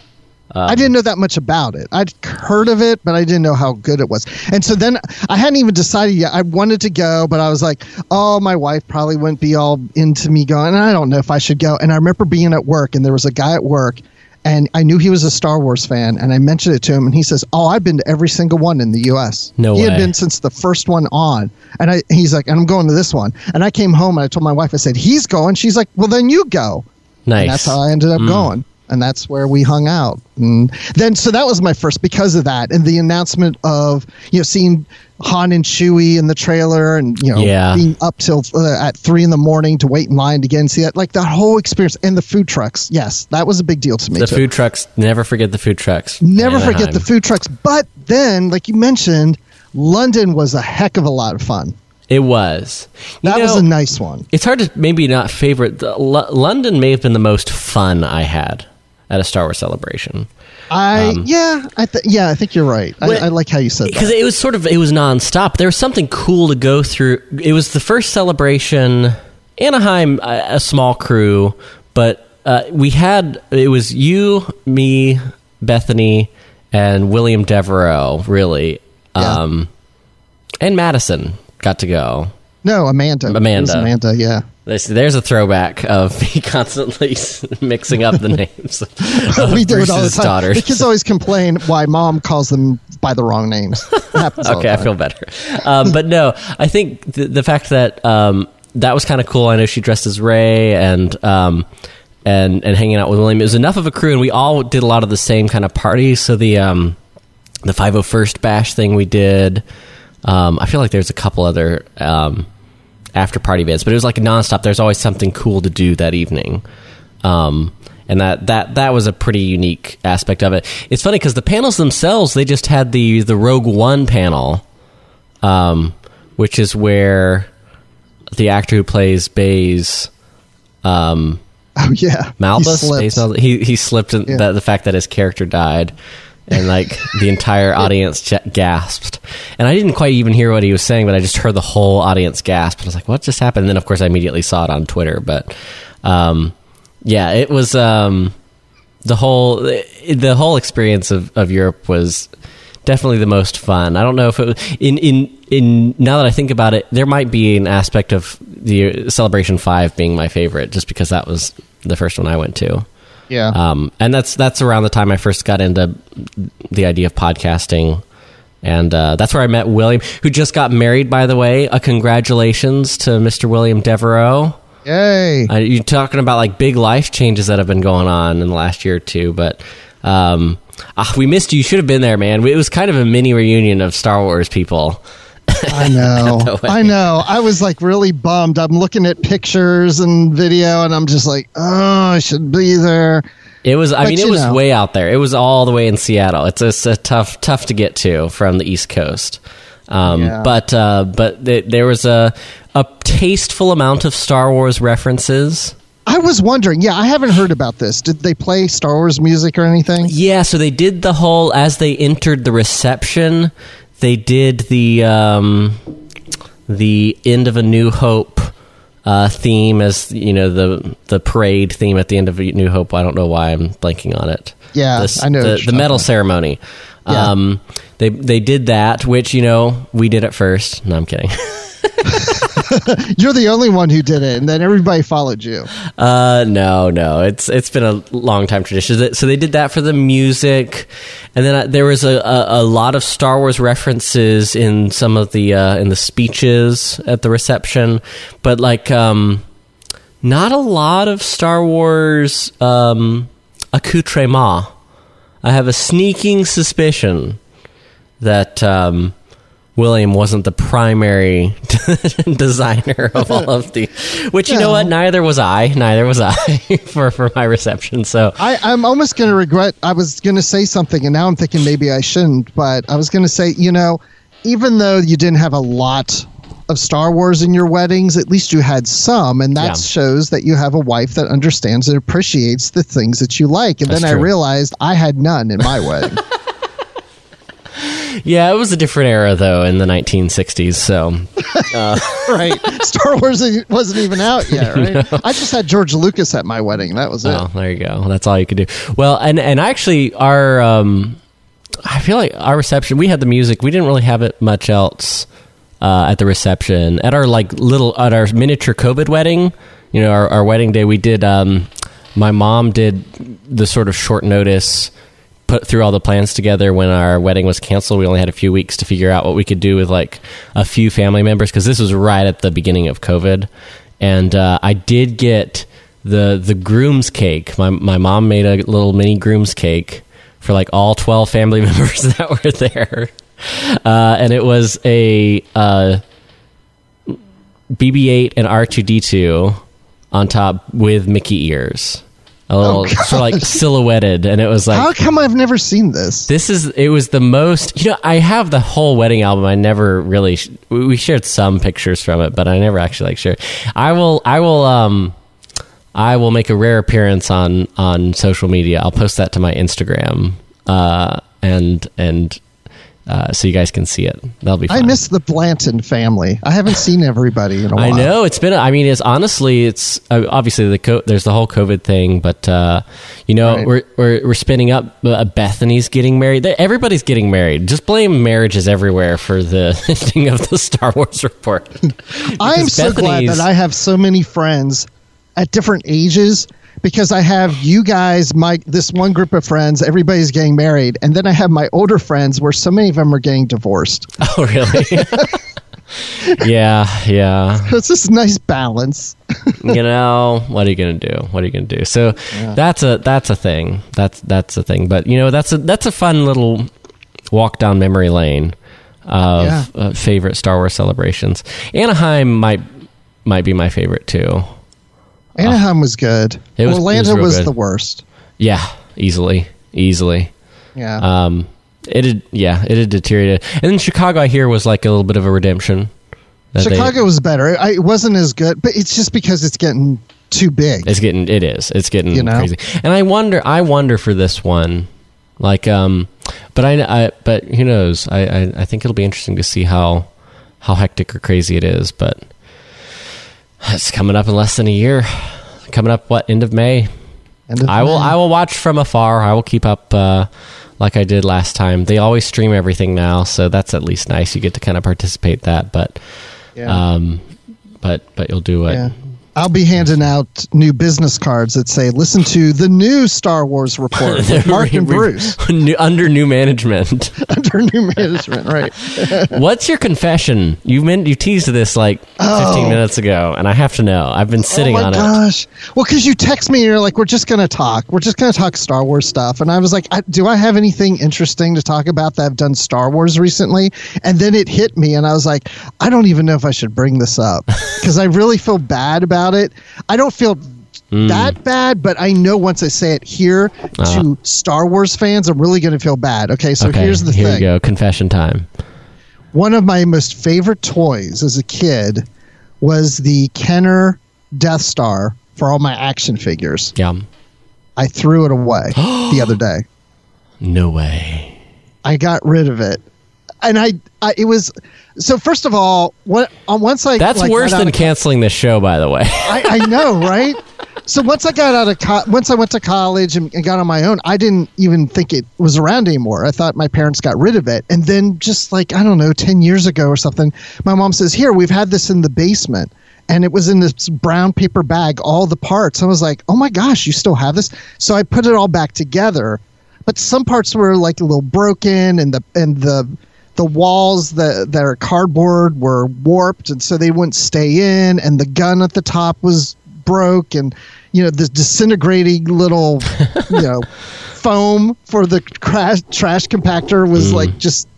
I didn't know that much about it. I'd heard of it, but I didn't know how good it was. And so then I hadn't even decided yet. I wanted to go, but I was like, oh, my wife probably wouldn't be all into me going. I don't know if I should go. And I remember being at work, and there was a guy at work, and I knew he was a Star Wars fan, and I mentioned it to him, and he says, "Oh, I've been to every single one in the U.S. No he way. had been since the first one on." And I, he's like, "And I'm going to this one." And I came home and I told my wife, I said, "He's going." She's like, "Well, then you go." Nice. And that's how I ended up mm. going. And that's where we hung out. And then, so that was my first because of that. And the announcement of, you know, seeing Han and Chewie in the trailer and, you know, Yeah. being up till uh, at three in the morning to wait in line to get and see it. Like that whole experience. And the food trucks. Yes, that was a big deal to me. the too. food trucks. Never forget the food trucks. Never Anaheim. forget the food trucks. But then, like you mentioned, London was a heck of a lot of fun. It was. You That was a nice one. It's hard to maybe not favorite. The, L- London may have been the most fun I had at a Star Wars celebration I yeah, I th- yeah, I think you're right. I, Um, I like how you said that because it was sort of it was nonstop. There was something cool to go through. It was the first celebration. Anaheim, a, a small crew, but uh, we had it was you, me, Bethany, and William Devereaux. Really, Yeah. um, and Madison got to go. No, Amanda. It was Amanda. Amanda, yeah. There's, there's a throwback of me constantly mixing up the names. Of we do it all the time. Daughters. The kids always complain why mom calls them by the wrong names. It happens all the okay, I feel better. Um, but no, I think the, the fact that um, that was kind of cool. I know she dressed as Rey and um, and and hanging out with William. It was enough of a crew, and we all did a lot of the same kind of parties. So the um, the 501st bash thing we did. Um, I feel like there's a couple other um, after party events, but it was like a nonstop. There's always something cool to do that evening. Um, and that, that that was a pretty unique aspect of it. It's funny because the panels themselves, they just had the the Rogue One panel, um, which is where the actor who plays Baze, um, Oh yeah, Malbus, He slipped. Baze he he slipped in Yeah. the, the fact that his character died, and like the entire audience gasped. And I didn't quite even hear what he was saying, but I just heard the whole audience gasp. And I was like, "What just happened?" And then, of course, I immediately saw it on Twitter. But um, yeah, it was um, the whole the whole experience of, of Europe was definitely the most fun. I don't know if it was in in in now that I think about it, there might be an aspect of the Celebration Five being my favorite, just because that was the first one I went to. Yeah, Um, and that's that's around the time I first got into the idea of podcasting, and uh, that's where I met William, who just got married. By the way, a congratulations to Mr. William Devereaux. yay! Uh, you're talking about like big life changes that have been going on in the last year or two, but um, ah, we missed you. You should have been there, man. It was kind of a mini reunion of Star Wars people. I know. I know. I was like really bummed. I'm looking at pictures and video, and I'm just like, oh, I should be there. It was. I But mean, it was know. way out there. It was all the way in Seattle. It's it's a tough tough to get to from the East Coast. Um, Yeah. But uh, but th- there was a a tasteful amount of Star Wars references. I was wondering. Yeah, I haven't heard about this. Did they play Star Wars music or anything? Yeah, so they did the whole as they entered the reception. They did the um, the end of a New Hope uh, theme as you know the the parade theme at the end of a New Hope. I don't know why I'm blanking on it. Yeah, The- I know the, the medal ceremony. Yeah. Um, they they did that, which you know we did it first. No, I'm kidding. You're the only one who did it, and then everybody followed you. Uh, no, no. It's it's been a long time tradition. So they did that for the music, and then uh, there was a, a, a lot of Star Wars references in some of the uh, in the speeches at the reception, but like um, not a lot of Star Wars um, accoutrement. I have a sneaking suspicion that um, William wasn't the primary designer of all of the. Which you know what? Neither was I. Neither was I for for my reception. So I, I'm almost going to regret. I was going to say something, and now I'm thinking maybe I shouldn't. But I was going to say, you know, even though you didn't have a lot of Star Wars in your weddings, at least you had some, and that Yeah. shows that you have a wife that understands and appreciates the things that you like. And That's then I realized I had none in my wedding. yeah, it was a different era though in the 1960s. So right? Star Wars wasn't even out yet, right? I just had George Lucas at my wedding. That was it. Oh, there you go. That's all you could do. Well, and and actually, our um, I feel like our reception. We had the music. We didn't really have it much else uh, at the reception. At our like little at our miniature COVID wedding. You know, our, our wedding day. We did. Um, my mom did the sort of short notice put through all the plans together when our wedding was canceled. We only had a few weeks to figure out what we could do with like a few family members because this was right at the beginning of covid. And uh, i did get the the groom's cake. My, my mom made a little mini groom's cake for like all 12 family members that were there. Uh, and it was a uh, BB-8 and R2D2 on top with Mickey ears, a little sort of like silhouetted, and it was like How come I've never seen this? this is it was the most you know I have the whole wedding album. I never really sh- we we shared some pictures from it, but I never actually like shared. I will I will um I will make a rare appearance on on social media. I'll post that to my Instagram uh and and uh, so you guys can see it. That'll be. I miss the Blanton family. I haven't seen everybody in a while. I know it's been. I mean, it's honestly, it's uh, obviously the co- there's the whole COVID thing, but uh, you know, Right. we're, we're we're spinning up. Uh, Bethany's getting married. Everybody's getting married. Just blame marriages everywhere for the ending of the Star Wars report. I am so glad that I have so many friends at different ages because I have you guys, my this one group of friends, everybody's getting married, and then I have my older friends where so many of them are getting divorced. oh, really? yeah, yeah. It's this nice balance. you know what are you gonna do what are you gonna do so that's a that's a thing that's that's a thing but you know that's a that's a fun little walk down memory lane of Yeah. uh, favorite star wars celebrations anaheim might might be my favorite too Anaheim was good. It was- it was was, the worst. yeah easily easily Yeah. um it had yeah it had deteriorated and then chicago i hear was like a little bit of a redemption that they- Chicago was better. I, it wasn't as good, but it's just because it's getting too big. It's getting it is. It's getting You know? crazy. And I wonder I wonder for this one like um but I, I but who knows? I, I I think it'll be interesting to see how how hectic or crazy it is, but it's coming up in less than a year. Coming up what end of May? End of I will May. I will watch from afar. I will keep up uh like I did last time. They always stream everything now, so that's at least nice. You get to kind of participate that, but Yeah. um but but you'll do it. Yeah. I'll be handing out new business cards that say, "Listen to the new Star Wars report with Mark and Bruce under new management. under new management." Right? What's your confession? You meant you teased this like 15 minutes ago, and I have to know. I've been oh sitting oh my on it. gosh! Well, because you text me, and you're like, "We're just gonna talk. We're just gonna talk Star Wars stuff," and I was like, I, "Do I have anything interesting to talk about that I've done Star Wars recently?" And then it hit me, and I was like, "I don't even know if I should bring this up because I really feel bad about it. I don't feel." Hmm. That bad, but I know once I say it here uh-huh. to Star Wars fans, I'm really going to feel bad. Okay, so okay, here's the here thing you go. Confession time. one of my most favorite toys as a kid was the Kenner Death Star for all my action figures. Yeah. I threw it away the other day. No way. I got rid of it. And I, I it was so first of all, what on once I That's like, worse than canceling the show, by the way. I, I know, right? So once I got out of co- once I went to college and, and got on my own, I didn't even think it was around anymore. I thought my parents got rid of it, and then just like I don't know, ten years ago or something, my mom says, "Here, we've had this in the basement." And it was in this brown paper bag, all the parts. I was like, "Oh my gosh, you still have this?" So I put it all back together, but some parts were like a little broken, and the and the the walls that that are cardboard were warped, and so they wouldn't stay in. And the gun at the top was broke, and you know the disintegrating little you know foam for the crash, trash compactor was mm. like just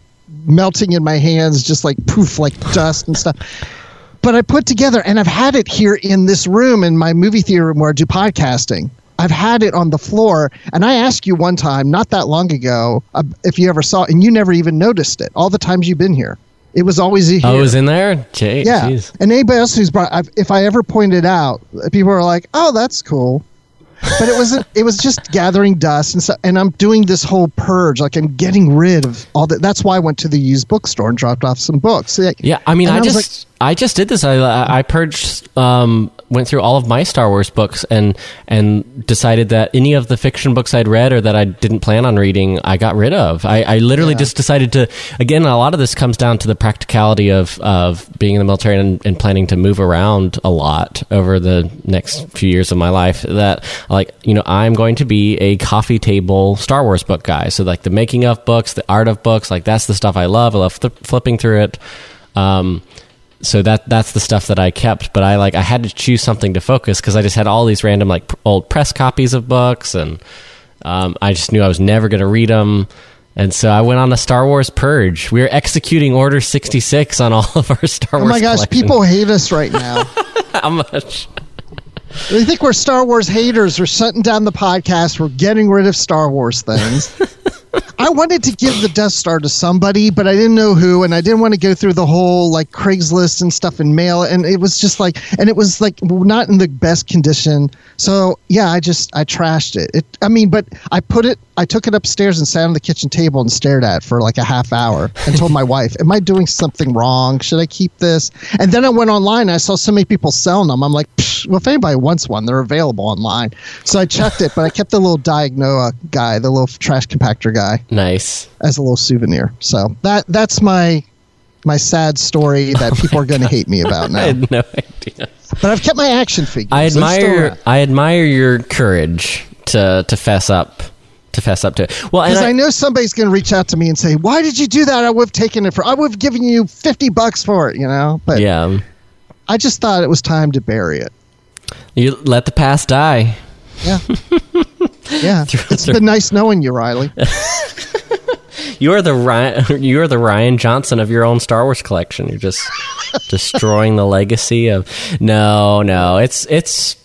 melting in my hands, just like poof, like dust and stuff. But I put together, and I've had it here in this room in my movie theater room where I do podcasting. I've had it on the floor, and I asked you one time, not that long ago, uh, if you ever saw it, and you never even noticed it. All the times you've been here, it was always here. Oh, it was in there? Jay, yeah. jeez. And anybody else who's brought, I've, if I ever pointed out, people are like, "Oh, that's cool," but it wasn't. it was just gathering dust and stuff. And I'm doing this whole purge, like I'm getting rid of all that. That's why I went to the used bookstore and dropped off some books. Yeah, I mean, I, I was just I just did this. I I purged um, went through all of my Star Wars books and and decided that any of the fiction books I'd read or that I didn't plan on reading, I got rid of. I, I literally Yeah. just decided to. Again, a lot of this comes down to the practicality of of being in the military and, and planning to move around a lot over the next few years of my life. That like you know, I'm going to be a coffee table Star Wars book guy. So like the making of books, the art of books, like that's the stuff I love. I love fli flipping through it. Um, so that that's the stuff that I kept, but I like I had to choose something to focus because I just had all these random like old press copies of books, and um, I just knew I was never going to read them. And so I went on a Star Wars purge. We were executing Order sixty six on all of our Star Wars. Oh my gosh, collection. people hate us right now. how much? they think we're Star Wars haters. We're shutting down the podcast. We're getting rid of Star Wars things. I wanted to give the Death Star to somebody, but I didn't know who, and I didn't want to go through the whole like Craigslist and stuff and mail. And it was just like, and it was like not in the best condition. So yeah, I just I trashed it. It, I mean, but I put it, I took it upstairs and sat on the kitchen table and stared at it for like a half hour and told my wife, "Am I doing something wrong? Should I keep this?" And then I went online. And I saw so many people selling them. I'm like, Psh, well, if anybody wants one, they're available online. So I checked it, but I kept the little Dianoga guy, the little trash compactor guy Nice. as a little souvenir. So that that's my my sad story that oh people are going to hate me about I now. had no idea. But I've kept my action figures. I admire. I admire your courage to to fess up to fess up to it. Well, Because I, I, know somebody's going to reach out to me and say, "Why did you do that? I would have taken it for. I would have given you fifty bucks for it." You know, but yeah, I just thought it was time to bury it. you let the past die. Yeah, yeah. It's been nice knowing you, Riley. You are the Ryan. You are the Rian Johnson of your own Star Wars collection. You're just destroying the legacy of. No, no. It's it's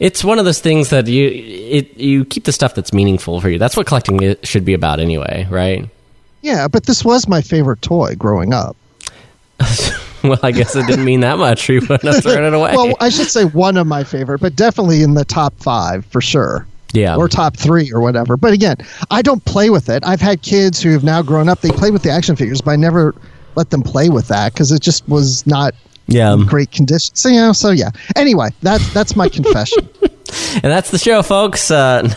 it's one of those things that you it you keep the stuff that's meaningful for you. That's what collecting should be about, anyway, right? Yeah, but this was my favorite toy growing up. Well, I guess it didn't mean that much. You wouldn't have thrown it away. Well, I should say one of my favorite, but definitely in the top five for sure. yeah, or top three or whatever. But again, I don't play with it. I've had kids who have now grown up. They play with the action figures, but I never let them play with that because it just was not yeah. great condition. So, you know, so yeah. Anyway, that's that's my confession. And that's the show, folks. Uh,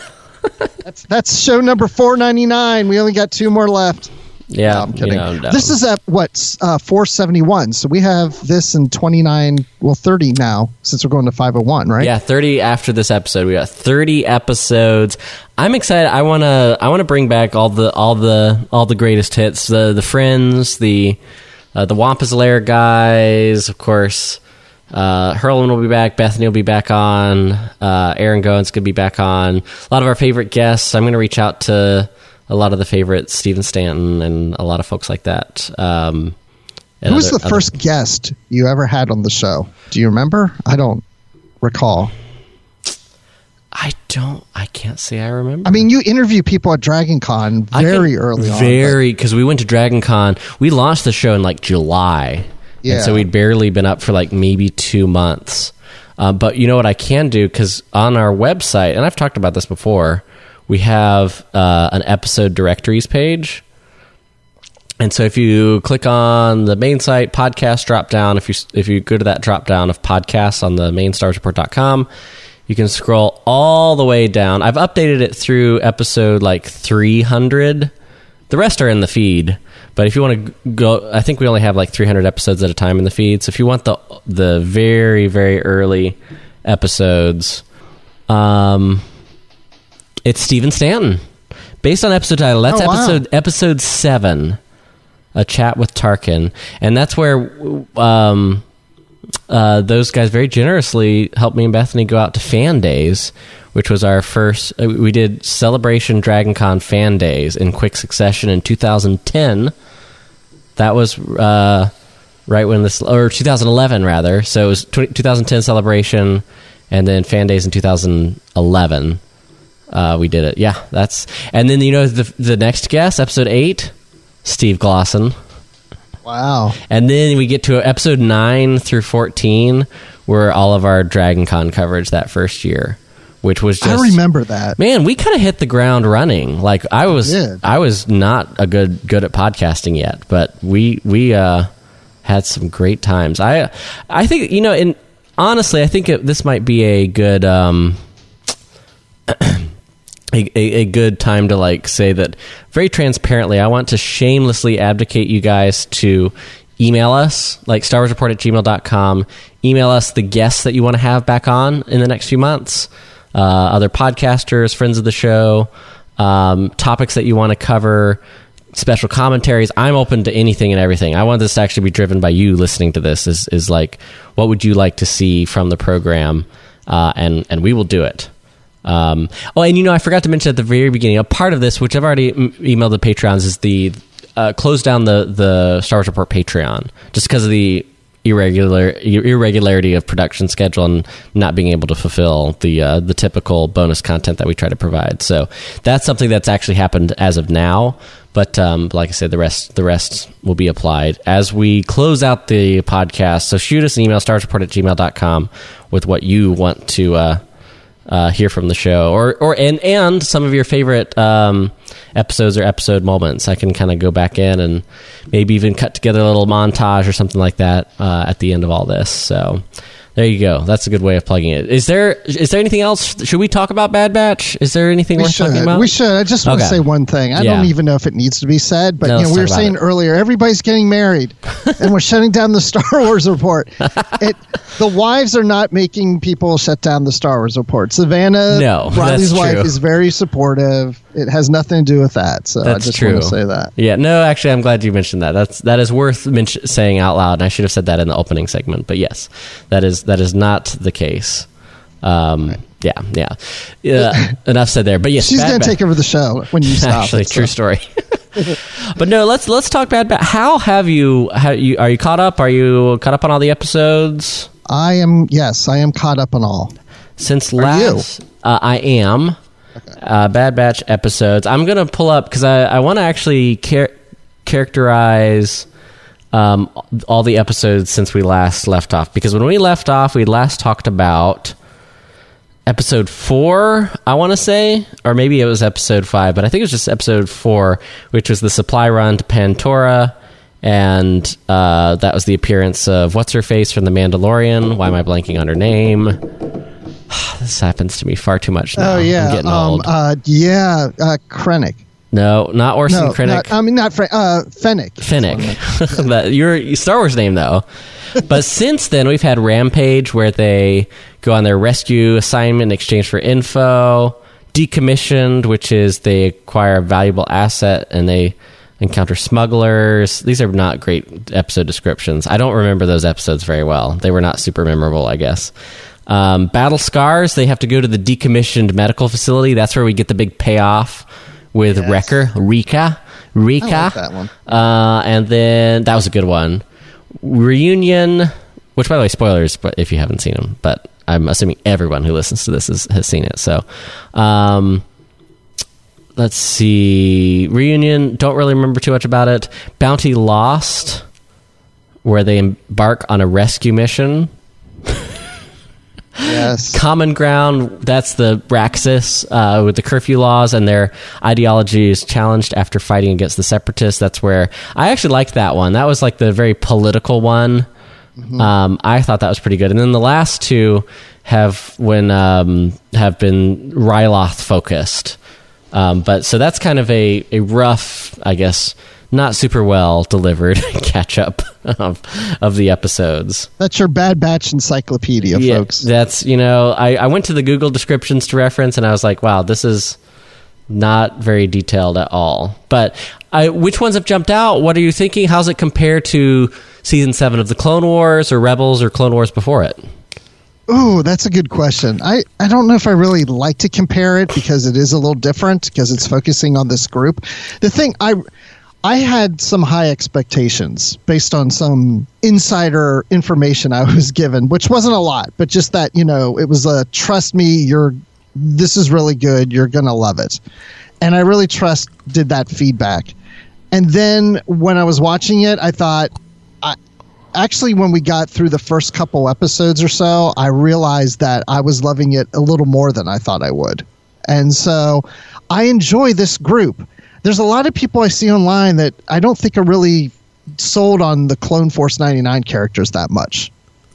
That's that's show number four ninety nine. We only got two more left. yeah, No, I'm kidding. you know, no. This is at what uh, four seventy one. So we have this in twenty nine. Well, thirty now since we're going to five hundred one, right? Yeah, thirty after this episode. We got thirty episodes. I'm excited. I wanna I wanna bring back all the all the all the greatest hits. The the friends, the uh, the Wampa's Lair guys, of course. Uh, Herlin will be back. Bethany will be back on. Uh, Aaron Goins could be back on. A lot of our favorite guests. I'm going to reach out to a lot of the favorites, Stephen Stanton and a lot of folks like that. Um, Who was other- the other- first guest you ever had on the show? Do you remember? I don't recall. I don't. I can't say I remember. I mean, you interview people at Dragon Con very can- early on. Very because we went to Dragon Con. We launched the show in like July, Yeah. and so we'd barely been up for like maybe two months. Uh, but you know what I can do because on our website, and I've talked about this before, we have uh, an episode directories page. And so if you click on the main site podcast drop down, if you if you go to that drop down of podcasts on the main starsreport.com, you can scroll all the way down. I've updated it through episode like 300. The rest are in the feed. But if you want to go I think we only have like 300 episodes at a time in the feed. So if you want the the very very early episodes um it's Stephen Stanton. Based on episode title, that's Oh, wow. episode episode 7 a chat with Tarkin, and that's where um, uh, those guys very generously helped me and Bethany go out to Fan Days, which was our first. Uh, we did Celebration Dragon Con Fan Days in quick succession in 2010. That was uh, right when this, or 2011 rather. So it was 20, 2010 Celebration, and then Fan Days in 2011. Uh, we did it. Yeah, that's and then you know the the next guest, episode eight, Steve Glosson. Wow. And then we get to episode 9 through 14, were all of our Dragon Con coverage that first year, which was just. I remember that. Man, we kind of hit the ground running. Like I was. I was not a good good at podcasting yet, but we we uh, had some great times. I I think you know, in honestly, I think it, this might be a good. Um, a, a, a good time to like say that very transparently i want to shamelessly advocate you guys to email us like star wars report at gmail.com email us the guests that you want to have back on in the next few months uh, other podcasters friends of the show um, topics that you want to cover special commentaries. I'm open to anything and everything. I want this to actually be driven by you listening to this is, is like what would you like to see from the program uh, and and we will do it um, oh, and you know, I forgot to mention at the very beginning, a part of this, which I've already m- emailed the Patreons, is the uh, close down the the Star Wars Report Patreon just because of the irregular irregularity of production schedule and not being able to fulfill the uh, the typical bonus content that we try to provide. So that's something that's actually happened as of now. But um, like I said, the rest the rest will be applied as we close out the podcast. So shoot us an email, starsreport at gmail.com with what you want to uh, uh, hear from the show, or or and and some of your favorite um, episodes or episode moments. I can kind of go back in and maybe even cut together a little montage or something like that uh, at the end of all this. So there you go. That's a good way of plugging it. Is there is there anything else? Should we talk about Bad Batch? Is there anything We worth talking about? We should. I just want Okay. to say one thing. I Yeah. don't even know if it needs to be said, but No, you know, we were saying it. earlier, everybody's getting married, and we're shutting down the Star Wars report. It, the wives are not making people shut down the Star Wars report. Savannah, No, Riley's wife, is very supportive. It has nothing to do with that. So I That's just true. want to say that. Yeah, no, actually, I'm glad you mentioned that. That's that is worth men- saying out loud. And I should have said that in the opening segment, but yes, that is that is not the case. Um, Yeah, yeah. yeah enough said there. But yes, She's going to take over the show when you stop. Actually, it, so. true story. but no, let's let's talk bad. Batch. How have you? How you are you caught up? Are you caught up on all the episodes I am, yes, I am caught up on all. since last? Uh, I am. Uh, Bad Batch episodes. I'm gonna pull up because I, I want to actually char- characterize um, all the episodes since we last left off. Because when we left off, we last talked about episode four, I want to say, or maybe it was episode five, but I think it was just episode four, which was the supply run to Pantora. And uh, that was the appearance of what's her face from The Mandalorian. Why am I blanking on her name? this happens to me far too much now. Oh, yeah. I'm getting um, old. Uh, yeah, uh, Krennic. no, not Orson No, Krennic. not, I mean, not Fre- uh, Fennec. Finnick. that your Star Wars name though. But since then we've had Rampage where they go on their rescue assignment in exchange for info. Decommissioned, which is they acquire a valuable asset and they encounter smugglers. These are not great episode descriptions. I don't remember those episodes very well. They were not super memorable, I guess. Um, Battle Scars, they have to go to the decommissioned medical facility. That's where we get the big payoff with Yes. Wrecker, Rika. Rika. I like that one. Uh, and then that was a good one. Reunion, which by the way, spoilers, but if you haven't seen them, but I'm assuming everyone who listens to this is, has seen it. So, um, let's see. Reunion, don't really remember too much about it. Bounty Lost, where they embark on a rescue mission. Yes. Common Ground, that's the Raxus uh, with the curfew laws, and their ideology is challenged after fighting against the separatists. That's where I actually liked that one. That was like the very political one. Um, I thought that was pretty good. And then the last two have when um, have been Ryloth focused. Um, but so that's kind of a, a rough, I guess, not super well delivered catch up of, of the episodes That's your Bad Batch encyclopedia, folks. that's you know, I, I went to the Google descriptions to reference, and I was like, wow, this is not very detailed at all. But I, which ones have jumped out? What are you thinking? How's it compare to season seven of the Clone Wars, or Rebels, or Clone Wars before it? Oh, that's a good question. I, I don't know if I really like to compare it because it is a little different because it's focusing on this group. The thing I I had some high expectations based on some insider information I was given, which wasn't a lot, but just that, you know, it was a trust me, you're this is really good, you're going to love it. And I really trust did that feedback. And then when I was watching it, I thought actually when we got through the first couple episodes or so i realized that i was loving it a little more than i thought i would and so i enjoy this group there's a lot of people i see online that i don't think are really sold on the clone force 99 characters that much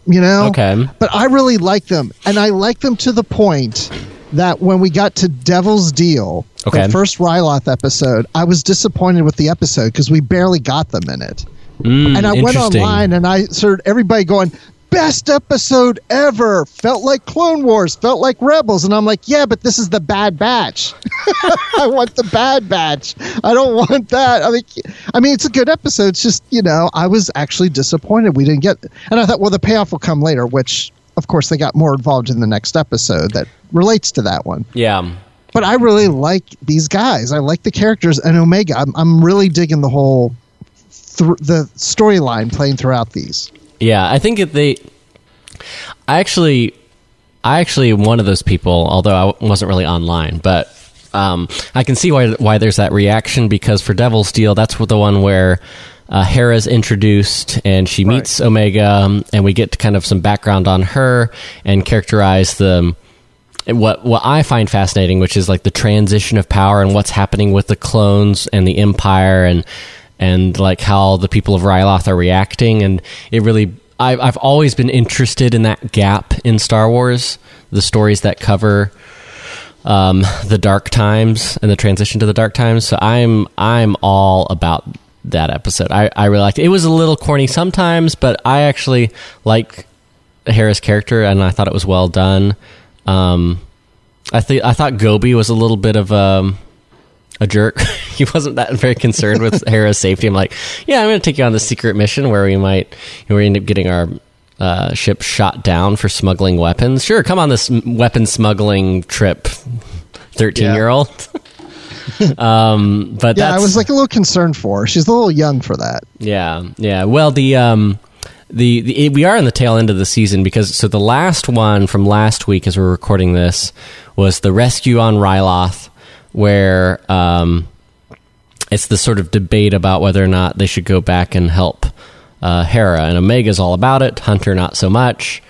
You know. Okay. But I really like them, and I like them to the point that when we got to Devil's Deal, Okay. the first Ryloth episode, I was disappointed with the episode because we barely got them in it. Mm, and I went online and I heard everybody going, "Best episode ever!" Felt like Clone Wars, felt like Rebels, and I'm like, "Yeah, but this is the Bad Batch. I want the Bad Batch. I don't want that." I mean, I mean, it's a good episode. It's just you know, I was actually disappointed we didn't get, and I thought, well, the payoff will come later, which. Of course, they got more involved in the next episode that relates to that one. Yeah. But I really like these guys. I like the characters and Omega. I'm, I'm really digging the whole th- the storyline playing throughout these. Yeah, I think if they. I actually, I actually am one of those people. Although I wasn't really online, but um, I can see why why there's that reaction because for Devil's Deal, that's the one where uh, Hera's introduced and she meets Omega, um, and we get to kind of some background on her and characterize the what what I find fascinating, which is like the transition of power and what's happening with the clones and the Empire and and like how the people of Ryloth are reacting, and it really. I've I've always been interested in that gap in Star Wars, the stories that cover um, the dark times and the transition to the dark times. So I'm I'm all about that episode. I, I really liked it. It was a little corny sometimes, but I actually like Hera's character and I thought it was well done. Um, I think I thought Gobi was a little bit of um, a jerk. he wasn't that very concerned with Hera's safety. I'm like, yeah, I'm going to take you on the secret mission where we might we end up getting our uh, ship shot down for smuggling weapons. Sure, come on this weapon smuggling trip, thirteen year old. um, but Yeah, I was like a little concerned for her. She's a little young for that. yeah, yeah. Well, the um, the, the we are in the tail end of the season because so the last one from last week, as we're recording this, was the rescue on Ryloth, where um, it's the sort of debate about whether or not they should go back and help uh, Hera, and Omega's all about it. Hunter, not so much.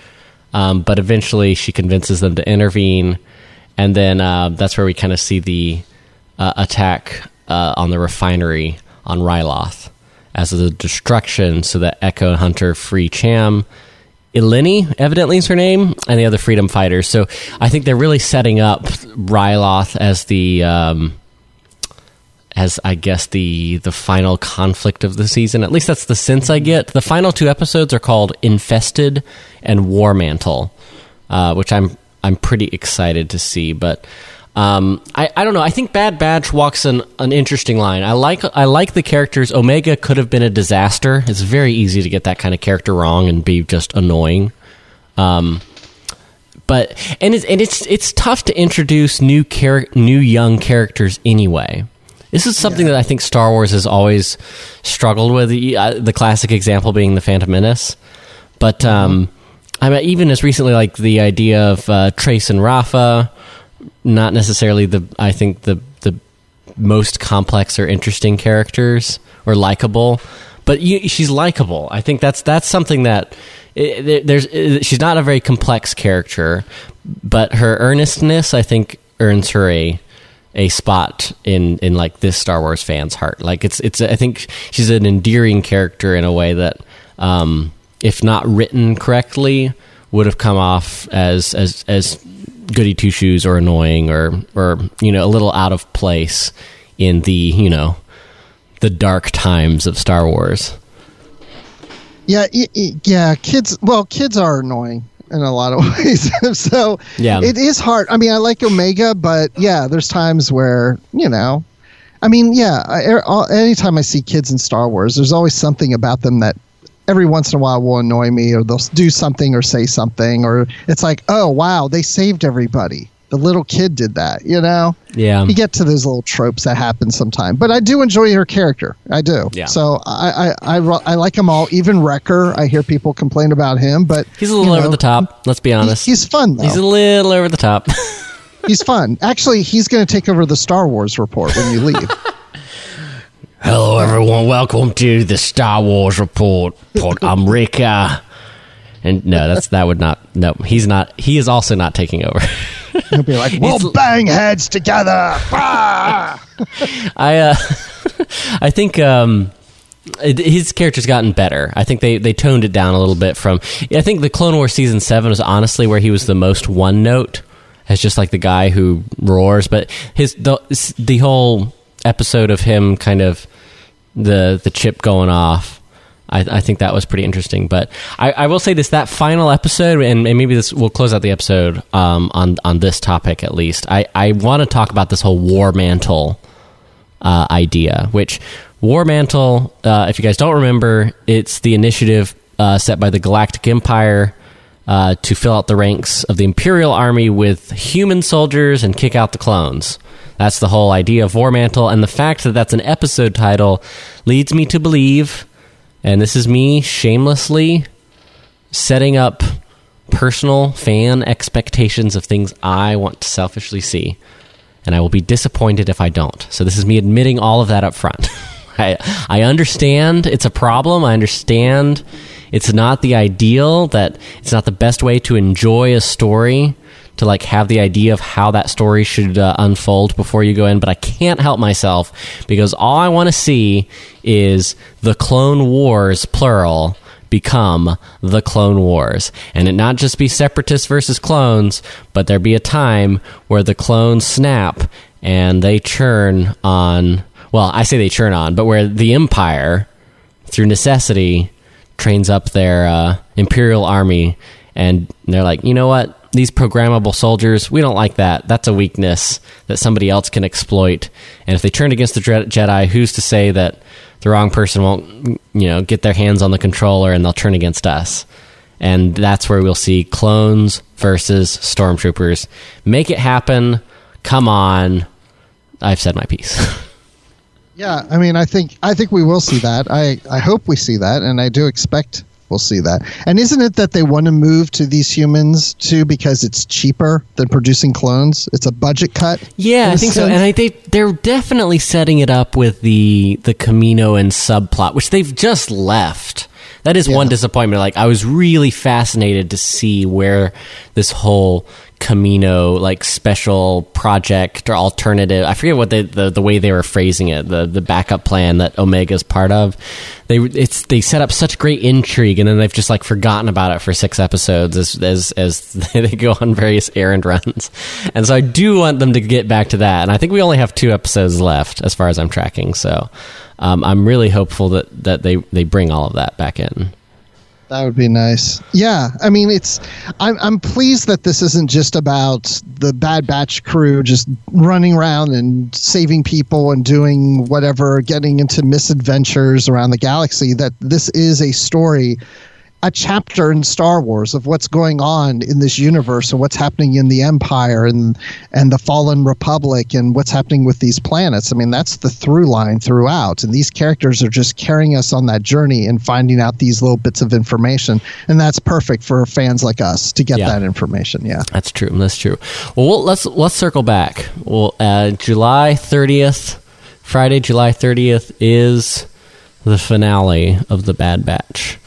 Um, but eventually, she convinces them to intervene, and then uh, that's where we kind of see the uh, attack uh, on the refinery on Ryloth as the destruction, so that Echo and Hunter free Cham. Eleni, evidently, is her name, and the other freedom fighters. So I think they're really setting up Ryloth as the. Um, as I guess the the final conflict of the season. At least that's the sense I get. The final two episodes are called Infested and War Mantle, uh, which I'm I'm pretty excited to see. But um, I I don't know. I think Bad Batch walks an an interesting line. I like I like the characters. Omega could have been a disaster. It's very easy to get that kind of character wrong and be just annoying. Um, but and it's and it's it's tough to introduce new char- new young characters anyway. This is something that I think Star Wars has always struggled with. The, uh, classic example being the Phantom Menace, but um, I mean, even as recently like the idea of uh, Trace and Rafa, not necessarily the I think the the most complex or interesting characters or likable, but you, she's likable. I think that's that's something that there's she's not a very complex character, but her earnestness I think earns her a a spot in in like this Star Wars fan's heart. Like it's it's I think she's an endearing character in a way that um, if not written correctly would have come off as as as goody two shoes or annoying or or you know a little out of place in the you know the dark times of Star Wars. Yeah, yeah. Kids, well, kids are annoying in a lot of ways. so Yeah. it is hard. I mean, I like Omega, but yeah, there's times where you know, I mean, yeah. I, er- all- anytime I see kids in Star Wars, there's always something about them that every once in a while will annoy me, or they'll do something or say something, or it's like, oh wow, they saved everybody. The little kid did that, you know. Yeah. You get to those little tropes that happen sometime, but I do enjoy her character. I do. Yeah. So I I, I, I like them all. Even Wrecker, I hear people complain about him, but He's a little over know, the top. Let's be honest. he's fun though. He's a little over the top. he's fun. Actually, he's going to take over the Star Wars report when you leave. Hello, everyone. Welcome to the Star Wars report. I'm Rick. And no, that's that would not. No, he's not. He is also not taking over. He'll be like, "We'll bang heads together." I uh, I think um, it, his character's gotten better. I think they, they toned it down a little bit from. I think the Clone Wars season seven was honestly where he was the most one note, as just like the guy who roars. But his the the whole episode of him kind of the the chip going off. I, I think that was pretty interesting. But I, I will say this: that final episode, and, and maybe this will close out the episode um, on on this topic at least. I, I want to talk about this whole war mantle uh, idea, which War Mantle, uh, if you guys don't remember, it's the initiative uh, set by the Galactic Empire uh, to fill out the ranks of the Imperial Army with human soldiers and kick out the clones. That's the whole idea of War Mantle, and the fact that that's an episode title leads me to believe, and this is me shamelessly setting up personal fan expectations of things I want to selfishly see and I will be disappointed if I don't. So this is me admitting all of that up front. I I understand it's a problem. I understand it's not the ideal that it's not the best way to enjoy a story to like have the idea of how that story should uh, unfold before you go in but I can't help myself because all I want to see is the clone wars plural become the Clone Wars. And it not just be separatists versus clones, but there be a time where the clones snap and they churn on, well, I say they churn on, but where the Empire, through necessity, trains up their uh, Imperial army and they're like, you know what? These programmable soldiers, we don't like that. That's a weakness that somebody else can exploit. And if they turn against the Jedi, who's to say that the wrong person won't you know get their hands on the controller and they'll turn against us and that's where we'll see clones versus stormtroopers make it happen come on i've said my piece Yeah, I mean, I think I think we will see that. I I hope we see that, and I do expect we'll see that. And isn't it that they want to move to these humans too because it's cheaper than producing clones? It's a budget cut. Yeah, I think so. And I think they're definitely setting it up with the the Kaminoan subplot, which they've just left. That is one disappointment. Like I was really fascinated to see where this whole Kamino like special project or alternative. I forget what they, the the way they were phrasing it. The the backup plan that Omega's part of. They it's they set up such great intrigue, and then they've just like forgotten about it for six episodes as as as they go on various errand runs. And so I do want them to get back to that. And I think we only have two episodes left as far as I'm tracking. So um, I'm really hopeful that that they they bring all of that back in. That would be nice. Yeah, I mean, it's. I'm I'm pleased that this isn't just about the Bad Batch crew just running around and saving people and doing whatever, getting into misadventures around the galaxy. That this is a story, a chapter in Star Wars of what's going on in this universe and what's happening in the Empire and and the Fallen Republic and what's happening with these planets. I mean, that's the through line throughout, and these characters are just carrying us on that journey and finding out these little bits of information, and that's perfect for fans like us to get Yeah. that information. Yeah. That's true. That's true. Well, we'll let's let's circle back. Well, uh, July thirtieth, Friday, July thirtieth is the finale of the Bad Batch,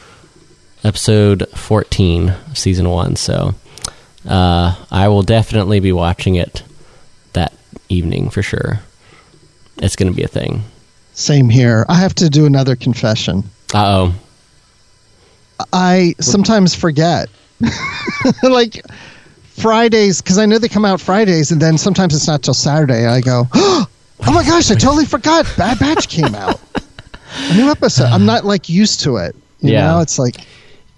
episode fourteen, season one. So, uh, I will definitely be watching it that evening for sure. It's going to be a thing. Same here. I have to do another confession. Uh oh. I sometimes forget. like Fridays, because I know they come out Fridays, and then sometimes it's not till Saturday. I go, oh my gosh, I totally forgot Bad Batch came out. A new episode. I'm not like used to it. You Yeah. know, it's like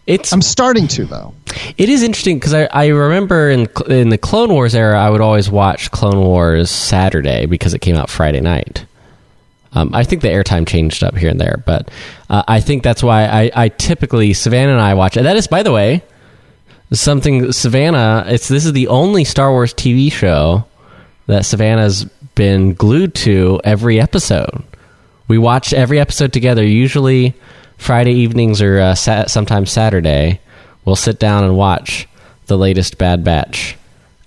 It's I'm starting to though. It is interesting because I, I remember in in the Clone Wars era, I would always watch Clone Wars Saturday because it came out Friday night. Um, I think the airtime changed up here and there, but uh, I think that's why I, I typically Savannah and I watch it. That is, by the way, something Savannah. It's this is the only Star Wars TV show that Savannah's been glued to every episode. We watch every episode together. Usually Friday evenings or uh, sa- sometimes Saturday. We'll sit down and watch the latest Bad Batch,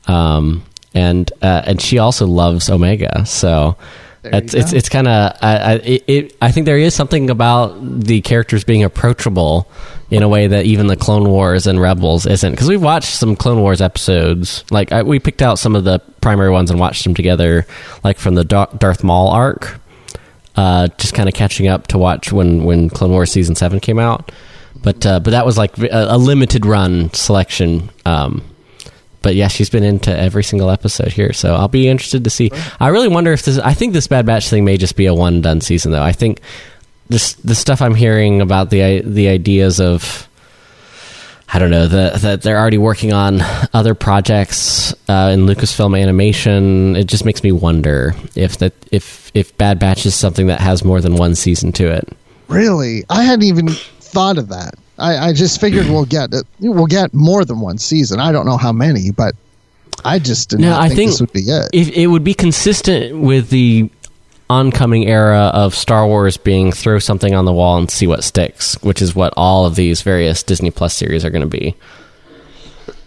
um, and uh, and she also loves Omega. So it's, it's it's kind of I, I it, it, I think there is something about the characters being approachable in a way that even the Clone Wars and Rebels isn't. Because we've watched some Clone Wars episodes, like I, we picked out some of the primary ones and watched them together, like from the Darth Maul arc. Uh, just kind of catching up to watch when when Clone Wars season seven came out. But uh, but that was like a, a limited run selection. Um, but yeah, she's been into every single episode here, so I'll be interested to see. I really wonder if this. I think this Bad Batch thing may just be a one done season, though. I think this the stuff I'm hearing about the the ideas of. I don't know that that they're already working on other projects uh, in Lucasfilm animation. It just makes me wonder if that if if Bad Batch is something that has more than one season to it. Really, I hadn't even thought of that. I, I just figured we'll get. We'll get more than one season. I don't know how many, but I just did No, not I think, think this would be it. If it would be consistent with the oncoming era of Star Wars being throw something on the wall and see what sticks, which is what all of these various Disney Plus series are going to be.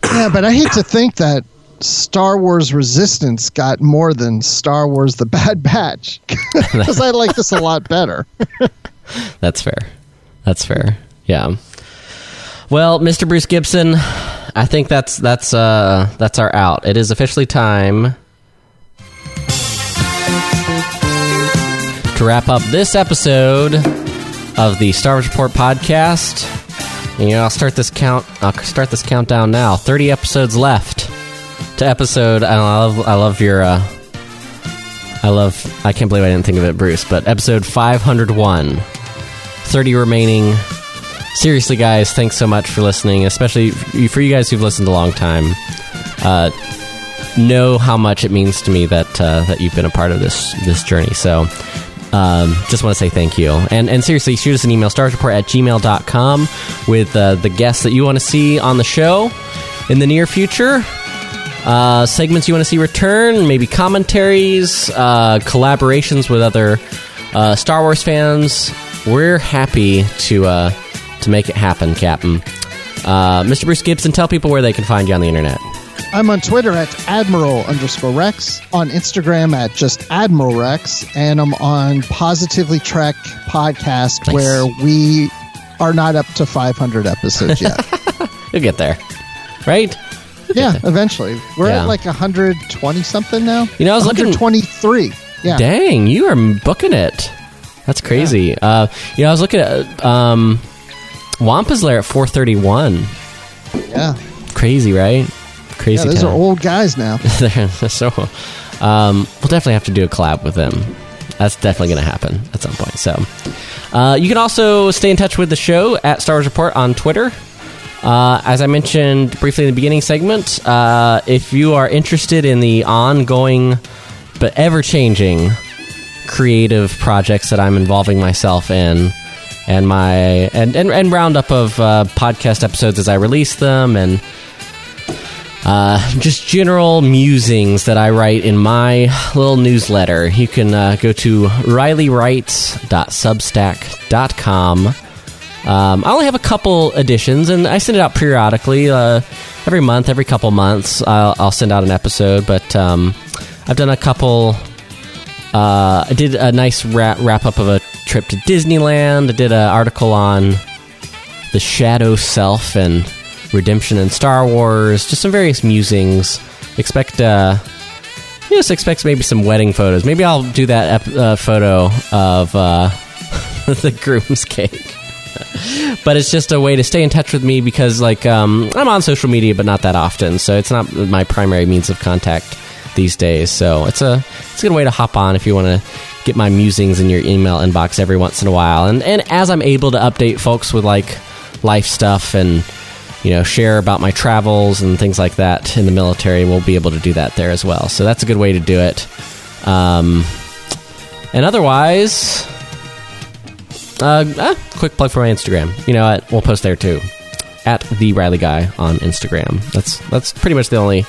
Yeah, but I hate to think that Star Wars Resistance got more than Star Wars The Bad Batch because I like this a lot better. That's fair. That's fair. Yeah. Well, Mr. Bruce Gibson, I think that's that's uh that's our out. It is officially time to wrap up this episode of the Star Wars Report podcast. You know, I'll start this count. I'll start this countdown now. Thirty episodes left to episode. I love. I love your. Uh, I love. I can't believe I didn't think of it, Bruce. But episode five hundred one. 30 remaining. Seriously, guys, thanks so much for listening, especially for you guys who've listened a long time. Uh, know how much it means to me that uh, that you've been a part of this this journey. So, um, just want to say thank you. And and seriously, shoot us an email, starsreport at gmail.com with uh, the guests that you want to see on the show in the near future. Uh, segments you want to see return, maybe commentaries, uh, collaborations with other uh, Star Wars fans. We're happy to uh, to make it happen, Captain. Uh, Mr. Bruce Gibson, tell people where they can find you on the internet. I'm on Twitter at Admiral underscore Rex, on Instagram at just Admiral Rex, and I'm on Positively Trek podcast Nice. where we are not up to 500 episodes yet. You'll get there, right? yeah, eventually. We're Yeah. at like 120 something now. You know, I was looking- 123. Yeah. Dang, you are booking it. That's crazy. Uh, you know, I was looking at um, Wampa's Lair at 431. Yeah. Crazy, right? Crazy. Yeah, those town. are old guys now. So um, we'll definitely have to do a collab with them that's definitely going to happen at some point so uh, you can also stay in touch with the show at star wars report on twitter uh, as i mentioned briefly in the beginning segment uh, if you are interested in the ongoing but ever-changing creative projects that i'm involving myself in and my and and, and roundup of uh, podcast episodes as i release them and uh, just general musings that I write in my little newsletter. You can uh, go to rileywrites.substack.com. Um, I only have a couple editions, and I send it out periodically. Uh, every month, every couple months, I'll, I'll send out an episode. But um, I've done a couple. Uh, I did a nice wrap, wrap up of a trip to Disneyland. I did an article on the shadow self and redemption in Star Wars. Just some various musings. Expect, uh, yes, expect maybe some wedding photos. Maybe I'll do that ep- uh, photo of uh, the groom's cake. but it's just a way to stay in touch with me because, like, um, I'm on social media, but not that often. So it's not my primary means of contact these days. So it's a it's a good way to hop on if you want to get my musings in your email inbox every once in a while. And and as I'm able to update folks with like life stuff and you know share about my travels and things like that in the military, we'll be able to do that there as well. So that's a good way to do it. Um, and otherwise, uh, ah, quick plug for my Instagram. You know what? We'll post there too. At the Riley Guy on Instagram. That's that's pretty much the only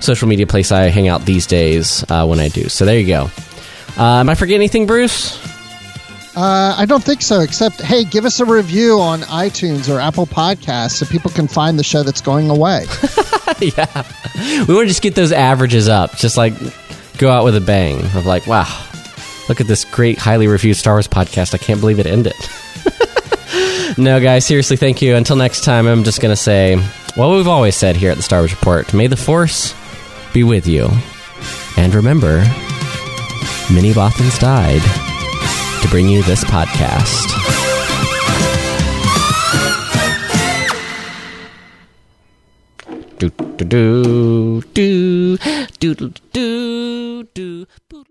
social media place I hang out these days uh, when I do. So there you go. Uh, am I forgetting anything, Bruce? Uh, I don't think so, except, hey, give us a review on iTunes or Apple Podcasts so people can find the show that's going away. yeah. We want to just get those averages up. Just like go out with a bang of like, wow, look at this great, highly reviewed Star Wars podcast. I can't believe it ended. no, guys, seriously, thank you. Until next time, I'm just going to say what we've always said here at the Star Wars Report May the Force be with you. And remember, many Bothans died to bring you this podcast. Do do do do do do do.